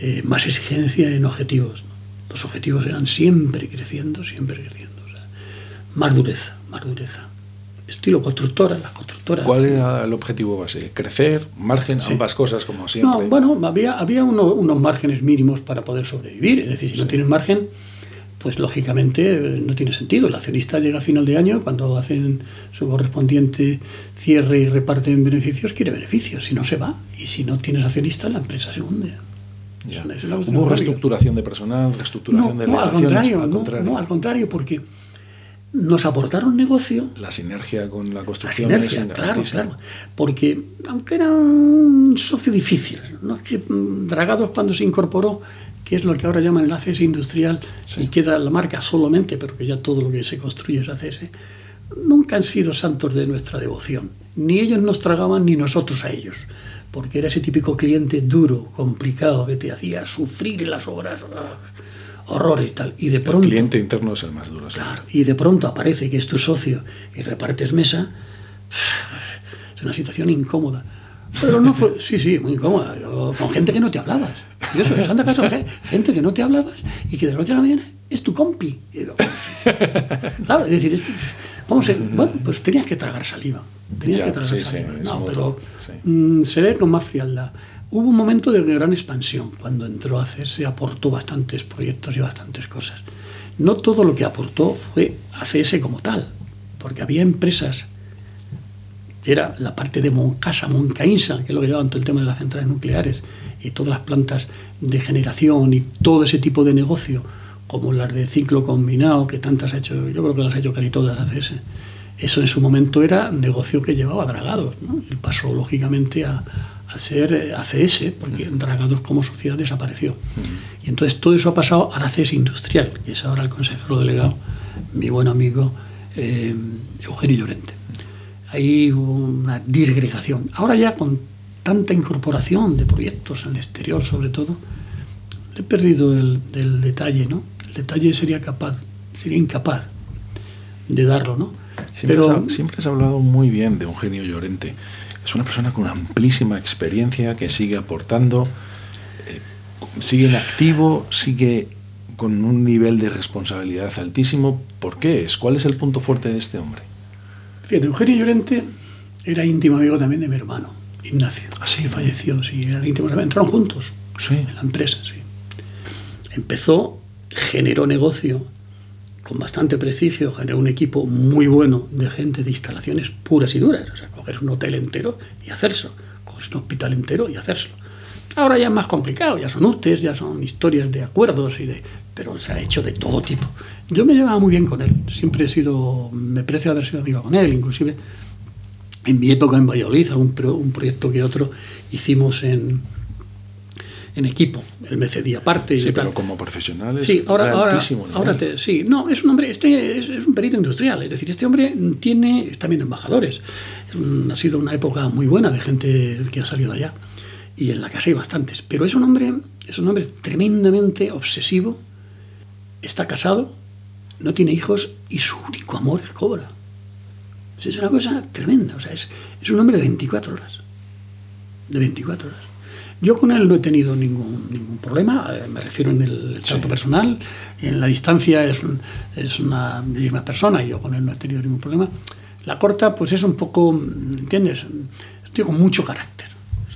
Speaker 2: eh, más exigencia en objetivos. Los objetivos eran siempre creciendo, siempre creciendo. más dureza, más dureza. Estilo constructora, las constructoras.
Speaker 1: ¿Cuál era el objetivo base? ¿Crecer? ¿Margen? Ambas cosas como siempre.
Speaker 2: No, bueno, había, había unos márgenes mínimos para poder sobrevivir. Es decir, si no tienes margen, pues lógicamente no tiene sentido. El accionista llega a final de año, cuando hacen su correspondiente cierre y reparten beneficios, quiere beneficios, si no se va. Y si no tienes accionista, la empresa se hunde.
Speaker 1: ¿Hubo reestructuración de personal, reestructuración de no,
Speaker 2: al contrario, al contrario. No, al contrario, porque nos aportaron negocio.
Speaker 1: La sinergia con la construcción.
Speaker 2: La sinergia, claro, claro. Porque, aunque era un socio difícil, ¿no? que mm, Dragados cuando se incorporó que es lo que ahora llaman el ACS industrial, y queda la marca solamente, pero que ya todo lo que se construye es ACS, nunca han sido santos de nuestra devoción. Ni ellos nos tragaban ni nosotros a ellos, porque era ese típico cliente duro, complicado, que te hacía sufrir en las obras, horrores y tal. Y de pronto,
Speaker 1: el cliente interno es el más duro.
Speaker 2: Claro, y de pronto aparece que es tu socio y repartes mesa, es una situación incómoda. Pero no fue, sí, sí, muy incómoda, con gente que no te hablabas. Y eso, es anda caso, gente que no te hablabas y que de la noche a la mañana es tu compi. claro, es decir, ¿cómo se, bueno, pues tenías que tragar saliva. Tenías que tragar saliva. no, pero mm, se ve con más frialdad. Hubo un momento de gran expansión cuando entró a se aportó bastantes proyectos y bastantes cosas. No todo lo que aportó fue ACS como tal, porque había empresas que era la parte de Moncasa, Moncaísa, que es lo que llevaban todo el tema de las centrales nucleares y todas las plantas de generación y todo ese tipo de negocio, como las de ciclo combinado, que tantas ha hecho, yo creo que las ha hecho casi todas ACS. Eso en su momento era negocio que llevaba Dragados, ¿no? y pasó lógicamente a, a ser ACS, porque Dragados como sociedad desapareció. Y entonces todo eso ha pasado a la ACS Industrial, que es ahora el consejero delegado, mi buen amigo eh, Eugenio Llorente. Ahí hubo una disgregación. Ahora ya con tanta incorporación de proyectos en el exterior sobre todo, he perdido el, el detalle, ¿no? El detalle sería capaz, sería incapaz de darlo, ¿no?
Speaker 1: Siempre, Pero, has, siempre has hablado muy bien de Eugenio Llorente. Es una persona con una amplísima experiencia que sigue aportando, eh, sigue en activo, sigue con un nivel de responsabilidad altísimo. ¿Por qué es? ¿Cuál es el punto fuerte de este hombre?
Speaker 2: Fíjate, Eugenio Llorente era íntimo amigo también de mi hermano, Ignacio.
Speaker 1: ¿Ah, sí?
Speaker 2: que falleció, sí, eran íntimos, entraron juntos
Speaker 1: Sí.
Speaker 2: en la empresa, sí. Empezó, generó negocio con bastante prestigio, generó un equipo muy bueno de gente de instalaciones puras y duras. O sea, coger un hotel entero y hacérselo, coger un hospital entero y hacérselo. Ahora ya es más complicado, ya son UTES, ya son historias de acuerdos, y de, pero se ha hecho de todo tipo. Yo me llevaba muy bien con él, siempre he sido, me precio haber sido amigo con él, inclusive en mi época en Valladolid, algún pro, un proyecto que otro hicimos en, en equipo. Él me cedía parte.
Speaker 1: Sí,
Speaker 2: y
Speaker 1: pero
Speaker 2: tal.
Speaker 1: como profesionales.
Speaker 2: Sí, ahora, ahora, ahora te, sí, no, es un hombre, este es, es, un perito industrial, es decir, este hombre tiene también embajadores. Es un, ha sido una época muy buena de gente que ha salido allá y en la casa hay bastantes. Pero es un hombre, es un hombre tremendamente obsesivo, está casado, no tiene hijos y su único amor es cobra. Es una cosa tremenda, o sea, es, es un hombre de 24 horas, de 24 horas. Yo con él no he tenido ningún, ningún problema, eh, me refiero en el, trato
Speaker 1: Sí.
Speaker 2: personal, en la distancia es, un- es una misma persona y yo con él no he tenido ningún problema. La corta, pues es un poco, ¿entiendes? Es un tío con mucho carácter.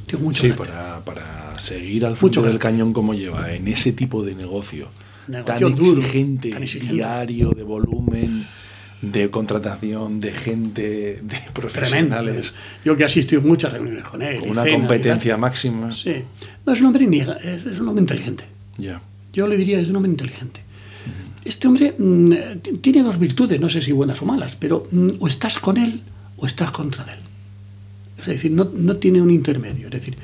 Speaker 2: tío con mucho
Speaker 1: Sí,
Speaker 2: carácter.
Speaker 1: para, para seguir al frente del cañón como lleva en ese tipo de negocio,
Speaker 2: Negocio
Speaker 1: tan,
Speaker 2: duro,
Speaker 1: exigente,
Speaker 2: tan exigente.
Speaker 1: diario, de volumen, de contratación, de gente, de profesionales,
Speaker 2: Tremendo. Yo que asisto a muchas reuniones con él.
Speaker 1: con una competencia máxima.
Speaker 2: Sí. No, es un hombre es, un hombre inteligente.
Speaker 1: Ya.
Speaker 2: Yo le diría, es un hombre inteligente. Este hombre mm, tiene dos virtudes, no sé si buenas o malas, pero mm, o estás con él o estás contra él. Es decir, no, no tiene un intermedio. Es decir,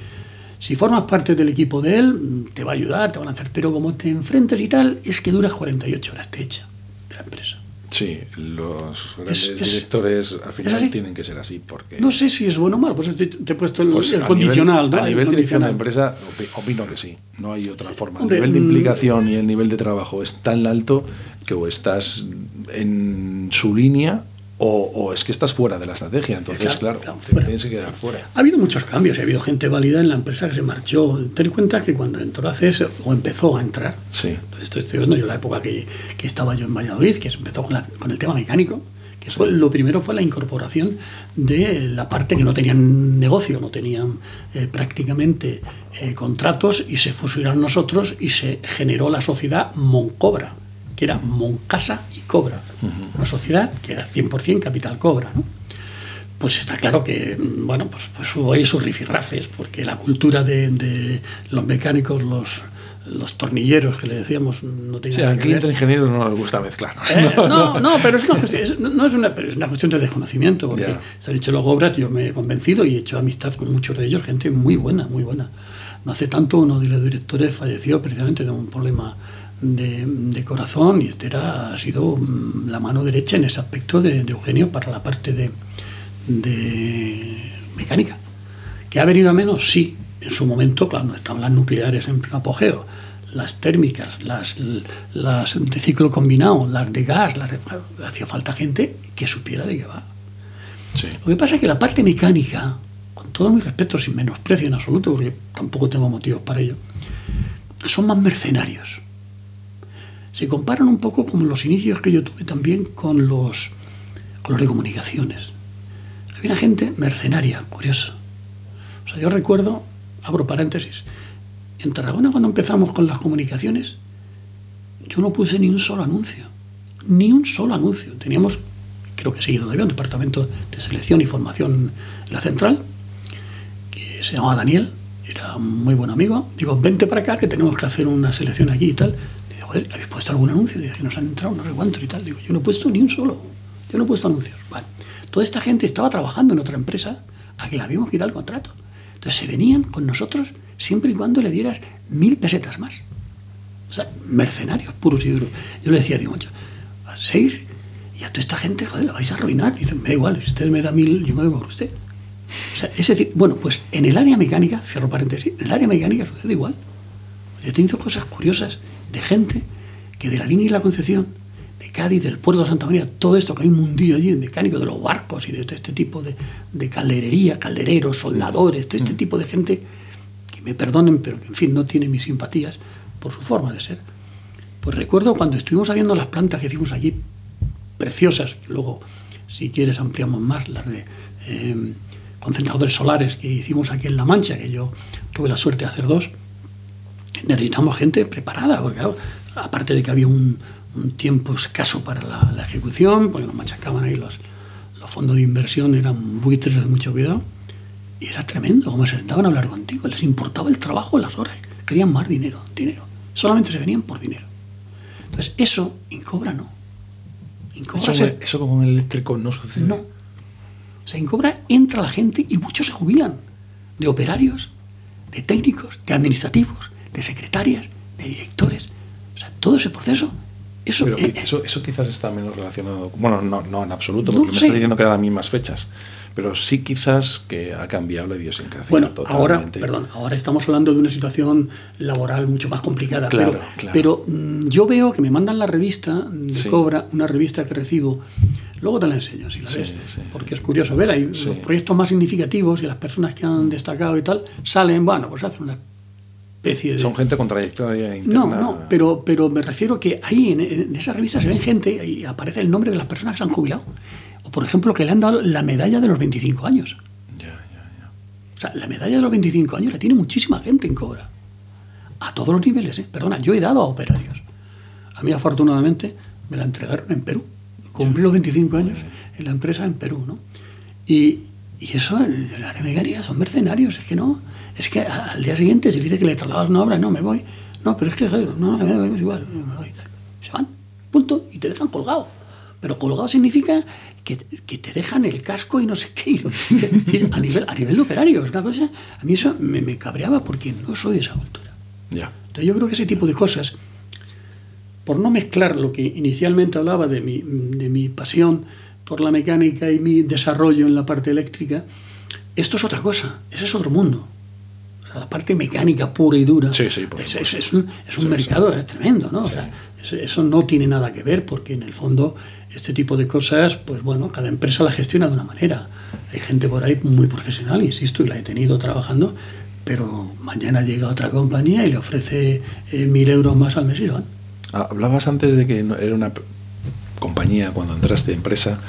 Speaker 2: si formas parte del equipo de él, mm, te va a ayudar, te van a hacer, pero como te enfrentes y tal, es que duras 48 horas, te echa de la empresa.
Speaker 1: Sí, los grandes
Speaker 2: Es- es-
Speaker 1: directores al final tienen que ser así porque
Speaker 2: No sé si es bueno o malo, pues te, te he puesto el,
Speaker 1: Pues
Speaker 2: el
Speaker 1: a
Speaker 2: condicional.
Speaker 1: nivel,
Speaker 2: ¿no?
Speaker 1: a
Speaker 2: El
Speaker 1: nivel de dirección de empresa opi- opino que sí, no hay otra forma.
Speaker 2: Hombre,
Speaker 1: el nivel de
Speaker 2: mm,
Speaker 1: implicación y el nivel de trabajo es tan alto que o estás en su línea o, o es que estás fuera de la estrategia. Entonces,
Speaker 2: Exacto,
Speaker 1: claro,
Speaker 2: claro,
Speaker 1: te
Speaker 2: fuera.
Speaker 1: tienes que quedar fuera.
Speaker 2: Ha habido muchos cambios, ha habido gente válida en la empresa que se marchó. Ten en cuenta que cuando entró a CS, o empezó a entrar,
Speaker 1: Sí,
Speaker 2: esto estoy hablando yo la época que, que estaba yo en Valladolid, que se empezó con, la- con el tema mecánico, que fue, lo primero fue la incorporación de la parte que no tenían negocio, no tenían eh, prácticamente eh, contratos y se fusionaron nosotros y se generó la sociedad Moncobra, que era Moncasa y Cobra, una sociedad que era 100% capital Cobra. ¿no? Pues está claro que, bueno, pues, pues hubo ahí sus rifirrafes, porque la cultura de, de los mecánicos, los, los tornilleros que le decíamos, no tenía
Speaker 1: Sí,
Speaker 2: nada que
Speaker 1: aquí
Speaker 2: ver.
Speaker 1: entre ingenieros no les gusta mezclarnos.
Speaker 2: Eh, no, no, pero es una cuestión, es- no es una, pero es una cuestión de desconocimiento, porque se han hecho los obras, yo me he convencido y he hecho amistad con muchos de ellos, gente muy buena, muy buena. No hace tanto uno de los directores falleció precisamente de un problema de, de corazón y este era, ha sido mm, la mano derecha en ese aspecto de, de Eugenio para la parte de, de mecánica. ¿Que ha venido a menos? Sí. En su momento, cuando estaban las nucleares en pleno apogeo, las térmicas, las, las de ciclo combinado, las de gas, las de- hacía falta gente que supiera de qué va.
Speaker 1: Sí.
Speaker 2: Lo que pasa es que la parte mecánica, con todo mi respeto, sin menosprecio en absoluto, porque tampoco tengo motivos para ello, son más mercenarios. Se comparan un poco con los inicios que yo tuve también con los, con de comunicaciones. Había una gente mercenaria, curiosa. O sea, yo recuerdo, abro paréntesis, en Tarragona cuando empezamos con las comunicaciones, yo no puse ni un solo anuncio. Ni un solo anuncio. Teníamos, creo que seguido todavía, un departamento de selección y formación en la central, que se llamaba Daniel, era muy buen amigo. Digo, vente para acá que tenemos que hacer una selección aquí y tal. Joder, ¿habéis puesto algún anuncio? Dice, nos han entrado no sé y tal. Digo, yo no he puesto ni un solo. Yo no he puesto anuncios. Toda esta gente estaba trabajando en otra empresa a que le habíamos quitado el contrato. Entonces se venían con nosotros siempre y cuando le dieras mil pesetas más. O sea, mercenarios puros y duros. Yo le decía, digo, macho, vas a ir Y a toda esta gente, joder, la vais a arruinar. Dicen, me da igual, si usted me da mil, yo me voy por usted. O sea, es decir, bueno, pues en el área mecánica, cierro paréntesis, en el área mecánica sucede igual. Yo he tenido cosas curiosas de gente que de la línea y la Concepción, de Cádiz, del puerto de Santa María, todo esto, que hay un mundillo allí, mecánico de los barcos y de todo este tipo de, de calderería, caldereros, soldadores, todo este tipo de gente, que me perdonen, pero que en fin no tiene mis simpatías por su forma de ser. Pues recuerdo cuando estuvimos haciendo las plantas que hicimos allí, preciosas, que luego, si quieres, ampliamos más, las de eh, concentradores solares que hicimos aquí en La Mancha, que yo tuve la suerte de hacer dos, necesitamos gente preparada, porque claro, aparte de que había un, un tiempo escaso para la, la, ejecución, porque nos machacaban ahí los, los fondos de inversión, eran buitres de mucho cuidado, y era tremendo como se sentaban a hablar contigo, les importaba el trabajo, las horas, querían más dinero, dinero, solamente se venían por dinero. Entonces, eso en Cobra no.
Speaker 1: En Cobra eso, se, eso como en eléctrico no sucede.
Speaker 2: No. O sea, en Cobra entra la gente y muchos se jubilan, de operarios, de técnicos, de administrativos, de secretarias, de directores. O sea, todo ese proceso. Eso,
Speaker 1: Pero eh, eso, eso quizás está menos relacionado. Bueno, no, no en absoluto, porque no me está diciendo que eran las mismas fechas. Pero sí quizás que ha cambiado la idiosincrasia.
Speaker 2: Bueno, ahora, perdón, ahora estamos hablando de una situación laboral mucho más complicada.
Speaker 1: Claro,
Speaker 2: pero,
Speaker 1: claro.
Speaker 2: pero mmm, yo veo que me mandan la revista de sí. Cobra, una revista que recibo. Luego te la enseño, si la ves. Sí, porque es curioso ver, hay los proyectos más significativos y las personas que han destacado y tal salen, bueno, pues hacen una especie de...
Speaker 1: Son gente con trayectoria interna.
Speaker 2: No, no, pero, pero me refiero que ahí en, en esa revista se ven gente y aparece el nombre de las personas que se han jubilado. O, por ejemplo, que le han dado la medalla de los 25 años.
Speaker 1: Ya, ya, ya.
Speaker 2: O sea, la medalla de los 25 años la tiene muchísima gente en Cobra. A todos los niveles, ¿eh? Perdona, yo he dado a operarios. A mí, afortunadamente, me la entregaron en Perú. Cumplí los 25 años en la empresa en Perú, ¿no? Y, y eso, en la área son mercenarios, es que no. Es que al día siguiente se dice que le trasladas una obra, no, me voy. No, pero es que, no, me voy, es igual, me voy. Se van, punto, y te dejan colgado. Pero colgado significa que, que, te dejan el casco y no sé qué. a, nivel, a nivel de operarios, una cosa, a mí eso me, me cabreaba porque no soy de esa cultura.
Speaker 1: Ya.
Speaker 2: Entonces yo creo que ese tipo de cosas, por no mezclar lo que inicialmente hablaba de mi, de mi pasión por la mecánica y mi desarrollo en la parte eléctrica, esto es otra cosa, ese es otro mundo. O sea, la parte mecánica pura y dura
Speaker 1: sí, sí, por
Speaker 2: es, es, es, un, es un sí, mercado es tremendo, ¿no?
Speaker 1: Sí.
Speaker 2: O sea, eso no tiene nada que ver porque en el fondo este tipo de cosas, pues bueno, cada empresa la gestiona de una manera. Hay gente por ahí muy profesional, insisto, y la he tenido trabajando, pero mañana llega otra compañía y le ofrece eh, mil euros más al mes y lo van.
Speaker 1: Hablabas antes de que era una compañía, cuando entraste empresa,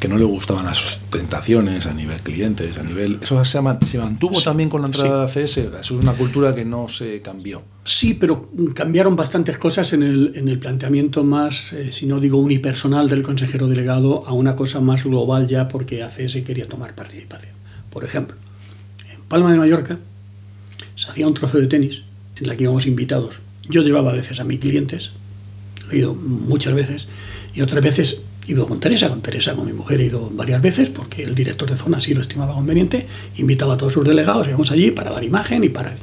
Speaker 1: que no le gustaban las sustentaciones a nivel clientes, a nivel... ¿Eso se, se mantuvo sí, también con la entrada sí. de ACS? Eso es una cultura que no se cambió.
Speaker 2: Sí, pero cambiaron bastantes cosas en el, en el planteamiento más, eh, si no digo unipersonal del consejero delegado, a una cosa más global ya porque ACS quería tomar participación. Por ejemplo, en Palma de Mallorca se hacía un trofeo de tenis en la que íbamos invitados. Yo llevaba a veces a mis clientes, he ido muchas veces, y otras veces he ido con Teresa, con Teresa, con mi mujer he ido varias veces porque el director de zona sí lo estimaba conveniente, invitaba a todos sus delegados, íbamos allí para dar imagen y para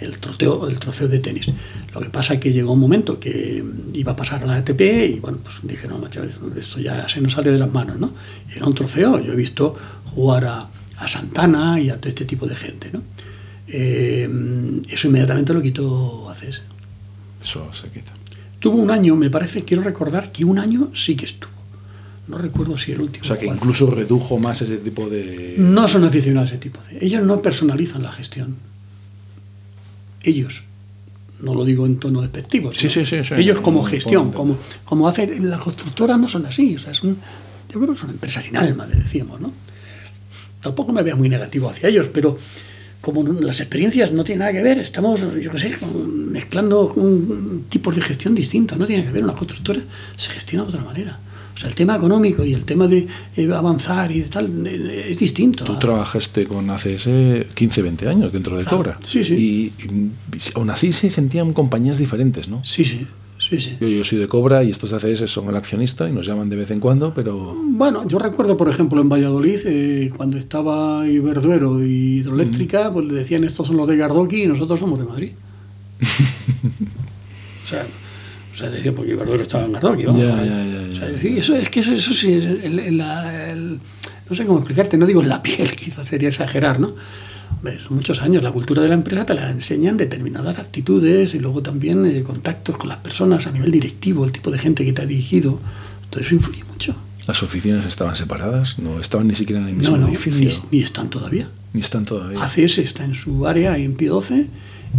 Speaker 2: el trofeo, el trofeo de tenis. Lo que pasa es que llegó un momento que iba a pasar a la ATP y bueno, pues dije, no, macho, esto ya se nos sale de las manos, ¿no? Era un trofeo, yo he visto jugar a, a Santana y a todo este tipo de gente, ¿no? Eh, eso inmediatamente lo quitó ACS.
Speaker 1: Eso se quita.
Speaker 2: Tuvo un año, me parece, quiero recordar que un año sí que estuvo. No recuerdo si el último.
Speaker 1: O sea, que incluso redujo más ese tipo de.
Speaker 2: No son aficionados a ese tipo de. Ellos no personalizan la gestión. Ellos. No lo digo en tono despectivo.
Speaker 1: Sí, sí, sí,
Speaker 2: Ellos, como gestión, como, como hacen. Las constructoras no son así. O sea, es un, yo creo que son empresas sin alma, decíamos, ¿no? Tampoco me veo muy negativo hacia ellos, pero como las experiencias no tienen nada que ver, estamos, yo qué sé, mezclando un, tipos de gestión distintos, no tiene que ver, una constructora se gestiona de otra manera. O sea, el tema económico y el tema de eh, avanzar y de tal eh, es distinto.
Speaker 1: Tú trabajaste con ACS 15, 20 años dentro de Cobra.
Speaker 2: Sí, sí.
Speaker 1: Y, y, aún así se sentían compañías diferentes, ¿no?
Speaker 2: Sí, sí. Sí, sí.
Speaker 1: Yo, yo, soy de Cobra y estos ACS son el accionista y nos llaman de vez en cuando, pero...
Speaker 2: Bueno, yo recuerdo, por ejemplo, en Valladolid, eh, cuando estaba Iberduero y Hidroeléctrica, mm. pues le decían estos son los de Gardoki y nosotros somos de Madrid. o sea, O sea, decía, porque Iberdrola estaba en Gardoqui, vamos.
Speaker 1: Ya, ya, ya,
Speaker 2: O sea, decir, eso es que eso, eso sí, el- el- el- no sé cómo explicarte, no digo en la piel, quizás sería exagerar, ¿no? Hombre, son muchos años, la cultura de la empresa te la enseñan determinadas actitudes y luego también eh, contactos con las personas a nivel directivo, el tipo de gente que te ha dirigido, todo eso influye mucho.
Speaker 1: Las oficinas estaban separadas, no estaban ni siquiera en el mismo
Speaker 2: No, no, ni,
Speaker 1: edificio.
Speaker 2: ni están todavía.
Speaker 1: Ni están todavía.
Speaker 2: ACS está en su área en Pie 12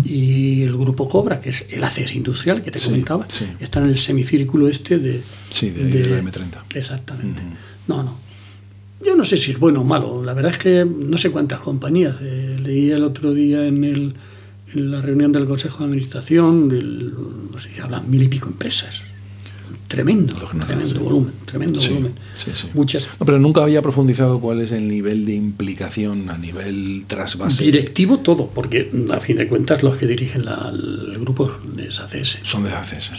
Speaker 2: y el grupo Cobra, que es el ACS industrial que te
Speaker 1: Sí,
Speaker 2: comentaba,
Speaker 1: sí.
Speaker 2: está en el semicírculo este de...
Speaker 1: Sí, de, de la M30.
Speaker 2: Exactamente. No, no. Yo no sé si es bueno o malo. La verdad es que no sé cuántas compañías. Eh, leí el otro día en, el, en la reunión del Consejo de Administración, el- no sé, hablan mil y pico empresas. Tremendo, tremendo volumen, tremendo
Speaker 1: Sí,
Speaker 2: volumen.
Speaker 1: sí, sí.
Speaker 2: Muchas
Speaker 1: No, pero nunca había profundizado cuál es el nivel de implicación a nivel trasvase.
Speaker 2: Directivo todo, porque a fin de cuentas los que dirigen la- el grupo es ACS.
Speaker 1: Son de ACS.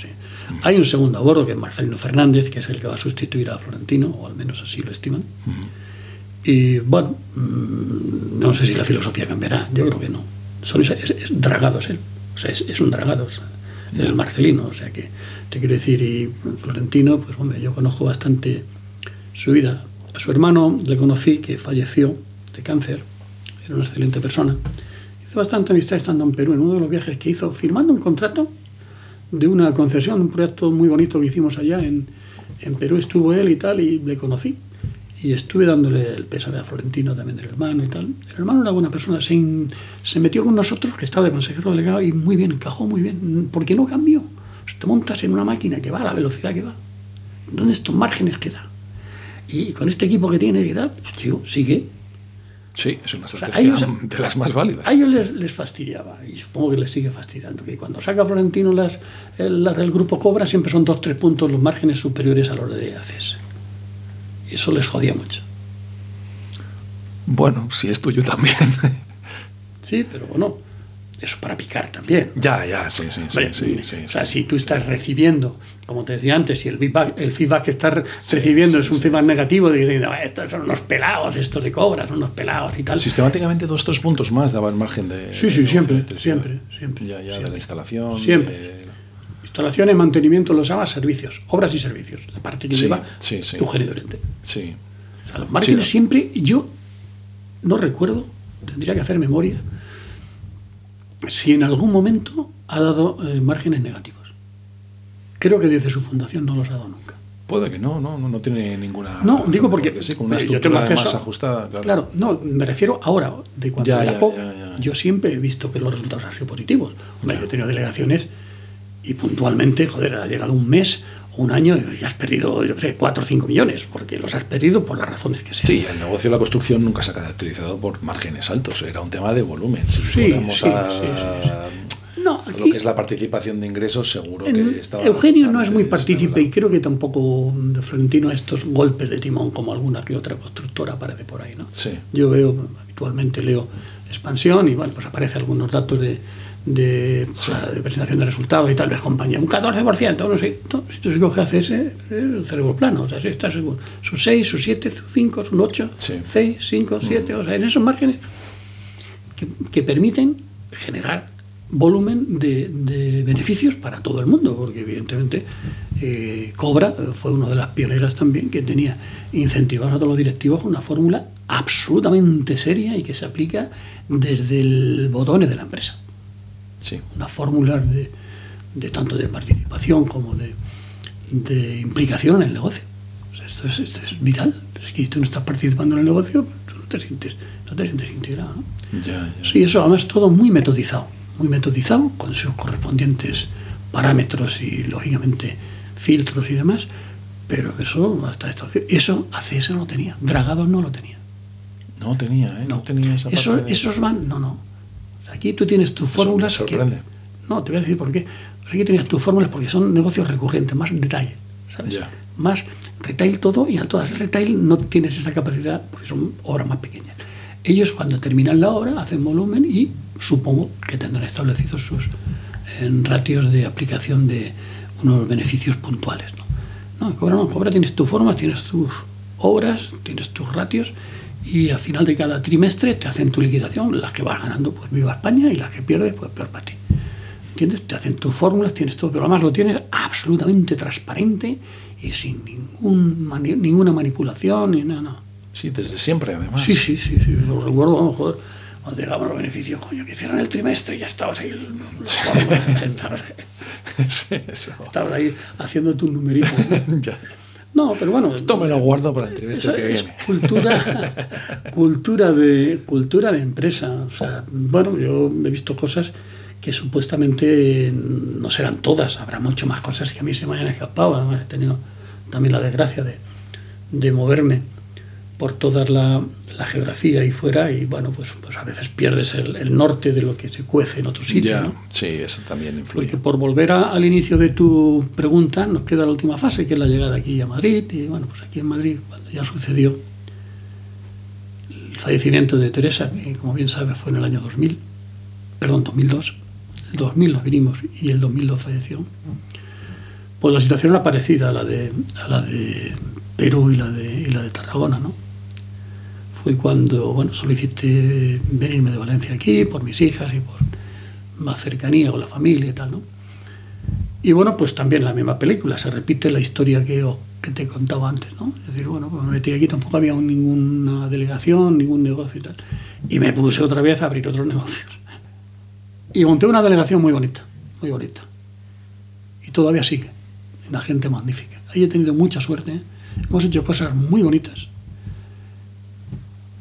Speaker 2: Hay un segundo a bordo que es Marcelino Fernández, que es el que va a sustituir a Florentino, o al menos así lo estiman. Y bueno, mm, no sé si la filosofía cambiará, yo creo que no. Son es, es- es dragados él, o sea, es, es un dragado, o sea, el Marcelino, o sea que te quiero decir, y Florentino, pues hombre, yo conozco bastante su vida. A su hermano le conocí, que falleció de cáncer, era una excelente persona. Hizo bastante amistad estando en Perú, en uno de los viajes que hizo, firmando un contrato de una concesión, un proyecto muy bonito que hicimos allá en, en Perú, estuvo él y tal, y le conocí. Y estuve dándole el pésame a Florentino, también del hermano y tal. El hermano era buena persona, se, in- se metió con nosotros, que estaba de consejero delegado, y muy bien, encajó muy bien, porque no cambió. Te montas en una máquina que va a la velocidad que va, ¿dónde estos márgenes que da? Y con este equipo que tiene y tal, pues tío, sigue.
Speaker 1: Sí, es una
Speaker 2: O sea,
Speaker 1: estrategia
Speaker 2: ellos-
Speaker 1: de las más válidas.
Speaker 2: A ellos les, les fastidiaba, y supongo que les sigue fastidiando, que cuando saca Florentino las, las del grupo Cobra siempre son dos tres puntos los márgenes superiores a los de ACS. Y eso les jodía mucho.
Speaker 1: Bueno, si es tuyo también.
Speaker 2: Sí, pero bueno, eso para picar también.
Speaker 1: ya, ya, sí, sí, sí. Sí, sí,
Speaker 2: o sea, si tú estás recibiendo, como te decía antes, si el feedback, el feedback que estás recibiendo es un feedback negativo, "Ah, estos son unos pelados, estos de cobra, son unos pelados y tal.
Speaker 1: Sistemáticamente dos tres puntos más daba el margen de.
Speaker 2: Sí, sí, siempre, siempre, siempre,
Speaker 1: Ya, ya, de la instalación.
Speaker 2: Siempre. Instalaciones, mantenimiento, los llamas servicios, obras y servicios, la parte que
Speaker 1: Sí,
Speaker 2: lleva
Speaker 1: sí, sí. Sí.
Speaker 2: O sea, los márgenes siempre, yo no recuerdo, tendría que hacer memoria, si en algún momento ha dado eh, márgenes negativos. Creo que desde su fundación no los ha dado nunca.
Speaker 1: Puede que no, no, no, no tiene ninguna.
Speaker 2: No, digo porque,
Speaker 1: sí, con una
Speaker 2: eh, yo tengo acceso
Speaker 1: más ajustada. Claro.
Speaker 2: Claro, no, me refiero ahora, de cuando
Speaker 1: Ya,
Speaker 2: era
Speaker 1: ya, ya, ya.
Speaker 2: yo siempre he visto que los resultados han sido positivos. Hombre, yo he tenido delegaciones y puntualmente, joder, ha llegado un mes o un año y has perdido, yo creo, 4 o 5 millones, porque los has perdido por las razones que sean.
Speaker 1: Sí, el negocio de la construcción nunca se ha caracterizado por márgenes altos, era un tema de volumen. Si
Speaker 2: Sí,
Speaker 1: fuéramos
Speaker 2: sí,
Speaker 1: a,
Speaker 2: sí, No,
Speaker 1: a lo que es la participación de ingresos, seguro
Speaker 2: En-
Speaker 1: que estaba.
Speaker 2: Eugenio no es muy partícipe y creo que tampoco de Florentino a estos golpes de timón como alguna que otra constructora aparece por ahí. ¿no?
Speaker 1: Sí.
Speaker 2: Yo veo, habitualmente leo expansión y bueno, pues aparecen algunos datos de, de, o sea, de presentación de resultados y tal vez compañía. Un 14%, no sé. No, si tú se coge ACS, es el cerebro plano. O sea, si está seguro. Sus 6, sus 7, sus 5, sus 8,
Speaker 1: Sí.
Speaker 2: 6, 5, 7. O sea, en esos márgenes que, que permiten generar volumen de, de beneficios para todo el mundo, porque evidentemente eh, Cobra fue una de las pioneras también que tenía incentivados a todos los directivos con una fórmula absolutamente seria y que se aplica desde el botones de la empresa.
Speaker 1: Sí.
Speaker 2: Unas fórmulas de, de tanto de participación como de, de implicación en el negocio. O sea, esto, es, esto es vital. Si tú no estás participando en el negocio, tú no te sientes, no te sientes integrado. ¿no?
Speaker 1: Ya, ya.
Speaker 2: Sí, eso además todo muy metodizado, muy metodizado, con sus correspondientes parámetros y lógicamente filtros y demás, pero eso hasta esta eso ACS no lo tenía, Dragados no lo tenía.
Speaker 1: No tenía, ¿eh? No, tenía esa
Speaker 2: Eso,
Speaker 1: parte de-
Speaker 2: esos van, no, no. Aquí tú tienes tus fórmulas que... No, te voy a decir por qué. Aquí tienes tus fórmulas porque son negocios recurrentes, más detalle, ¿sabes?
Speaker 1: Ya.
Speaker 2: Más retail todo y al todas retail no tienes esa capacidad porque son obras más pequeñas. Ellos cuando terminan la obra hacen volumen y supongo que tendrán establecidos sus en ratios de aplicación de unos beneficios puntuales. ¿no? No, en Cobra no, en Cobra tienes tu forma, tienes tus obras, tienes tus ratios y al final de cada trimestre te hacen tu liquidación, las que vas ganando pues viva España y las que pierdes pues peor para ti. ¿Entiendes? Te hacen tus fórmulas, tienes todo, pero además lo tienes absolutamente transparente y sin ningún ninguna manipulación ni nada.
Speaker 1: Sí, desde siempre, además.
Speaker 2: Sí, sí, sí, sí. Lo recuerdo, vamos, joder, cuando llegaban los beneficios, coño, que hicieron el trimestre y ya estabas ahí.
Speaker 1: sí, eso.
Speaker 2: Estabas ahí haciendo tus numeritos. ¿no?
Speaker 1: Ya.
Speaker 2: No, pero bueno.
Speaker 1: Esto me lo guardo para el trimestre
Speaker 2: Eso
Speaker 1: que
Speaker 2: es cultura, cultura, de, cultura de empresa. O sea, bueno, yo he visto cosas que supuestamente no serán todas. Habrá mucho más cosas que a mí se me hayan escapado. Además, he tenido también la desgracia de, de moverme por toda la, la geografía y fuera y bueno, pues, pues a veces pierdes el, el norte de lo que se cuece en otro sitio.
Speaker 1: Ya,
Speaker 2: ¿no?
Speaker 1: sí, eso también influye.
Speaker 2: Porque por volver a- al inicio de tu pregunta, nos queda la última fase, que es la llegada aquí a Madrid. Y bueno, pues aquí en Madrid, cuando ya sucedió el fallecimiento de Teresa, que como bien sabes fue en el año 2000, perdón, 2002. El 2000 nos vinimos y el 2002 falleció. Pues la situación era parecida a la de, a la de Perú y la de, y la de Tarragona, ¿no? Fue cuando, bueno, solicité venirme de Valencia aquí por mis hijas y por más cercanía con la familia y tal, ¿no? Y bueno, pues también la misma película, se repite la historia que, os- que te contaba antes, ¿no? Es decir, bueno, pues me metí aquí, tampoco había ninguna delegación, ningún negocio y tal. Y me puse otra vez a abrir otros negocios. Y monté una delegación muy bonita, muy bonita. Y todavía sigue, una gente magnífica. Ahí he tenido mucha suerte, ¿eh? hemos hecho cosas muy bonitas.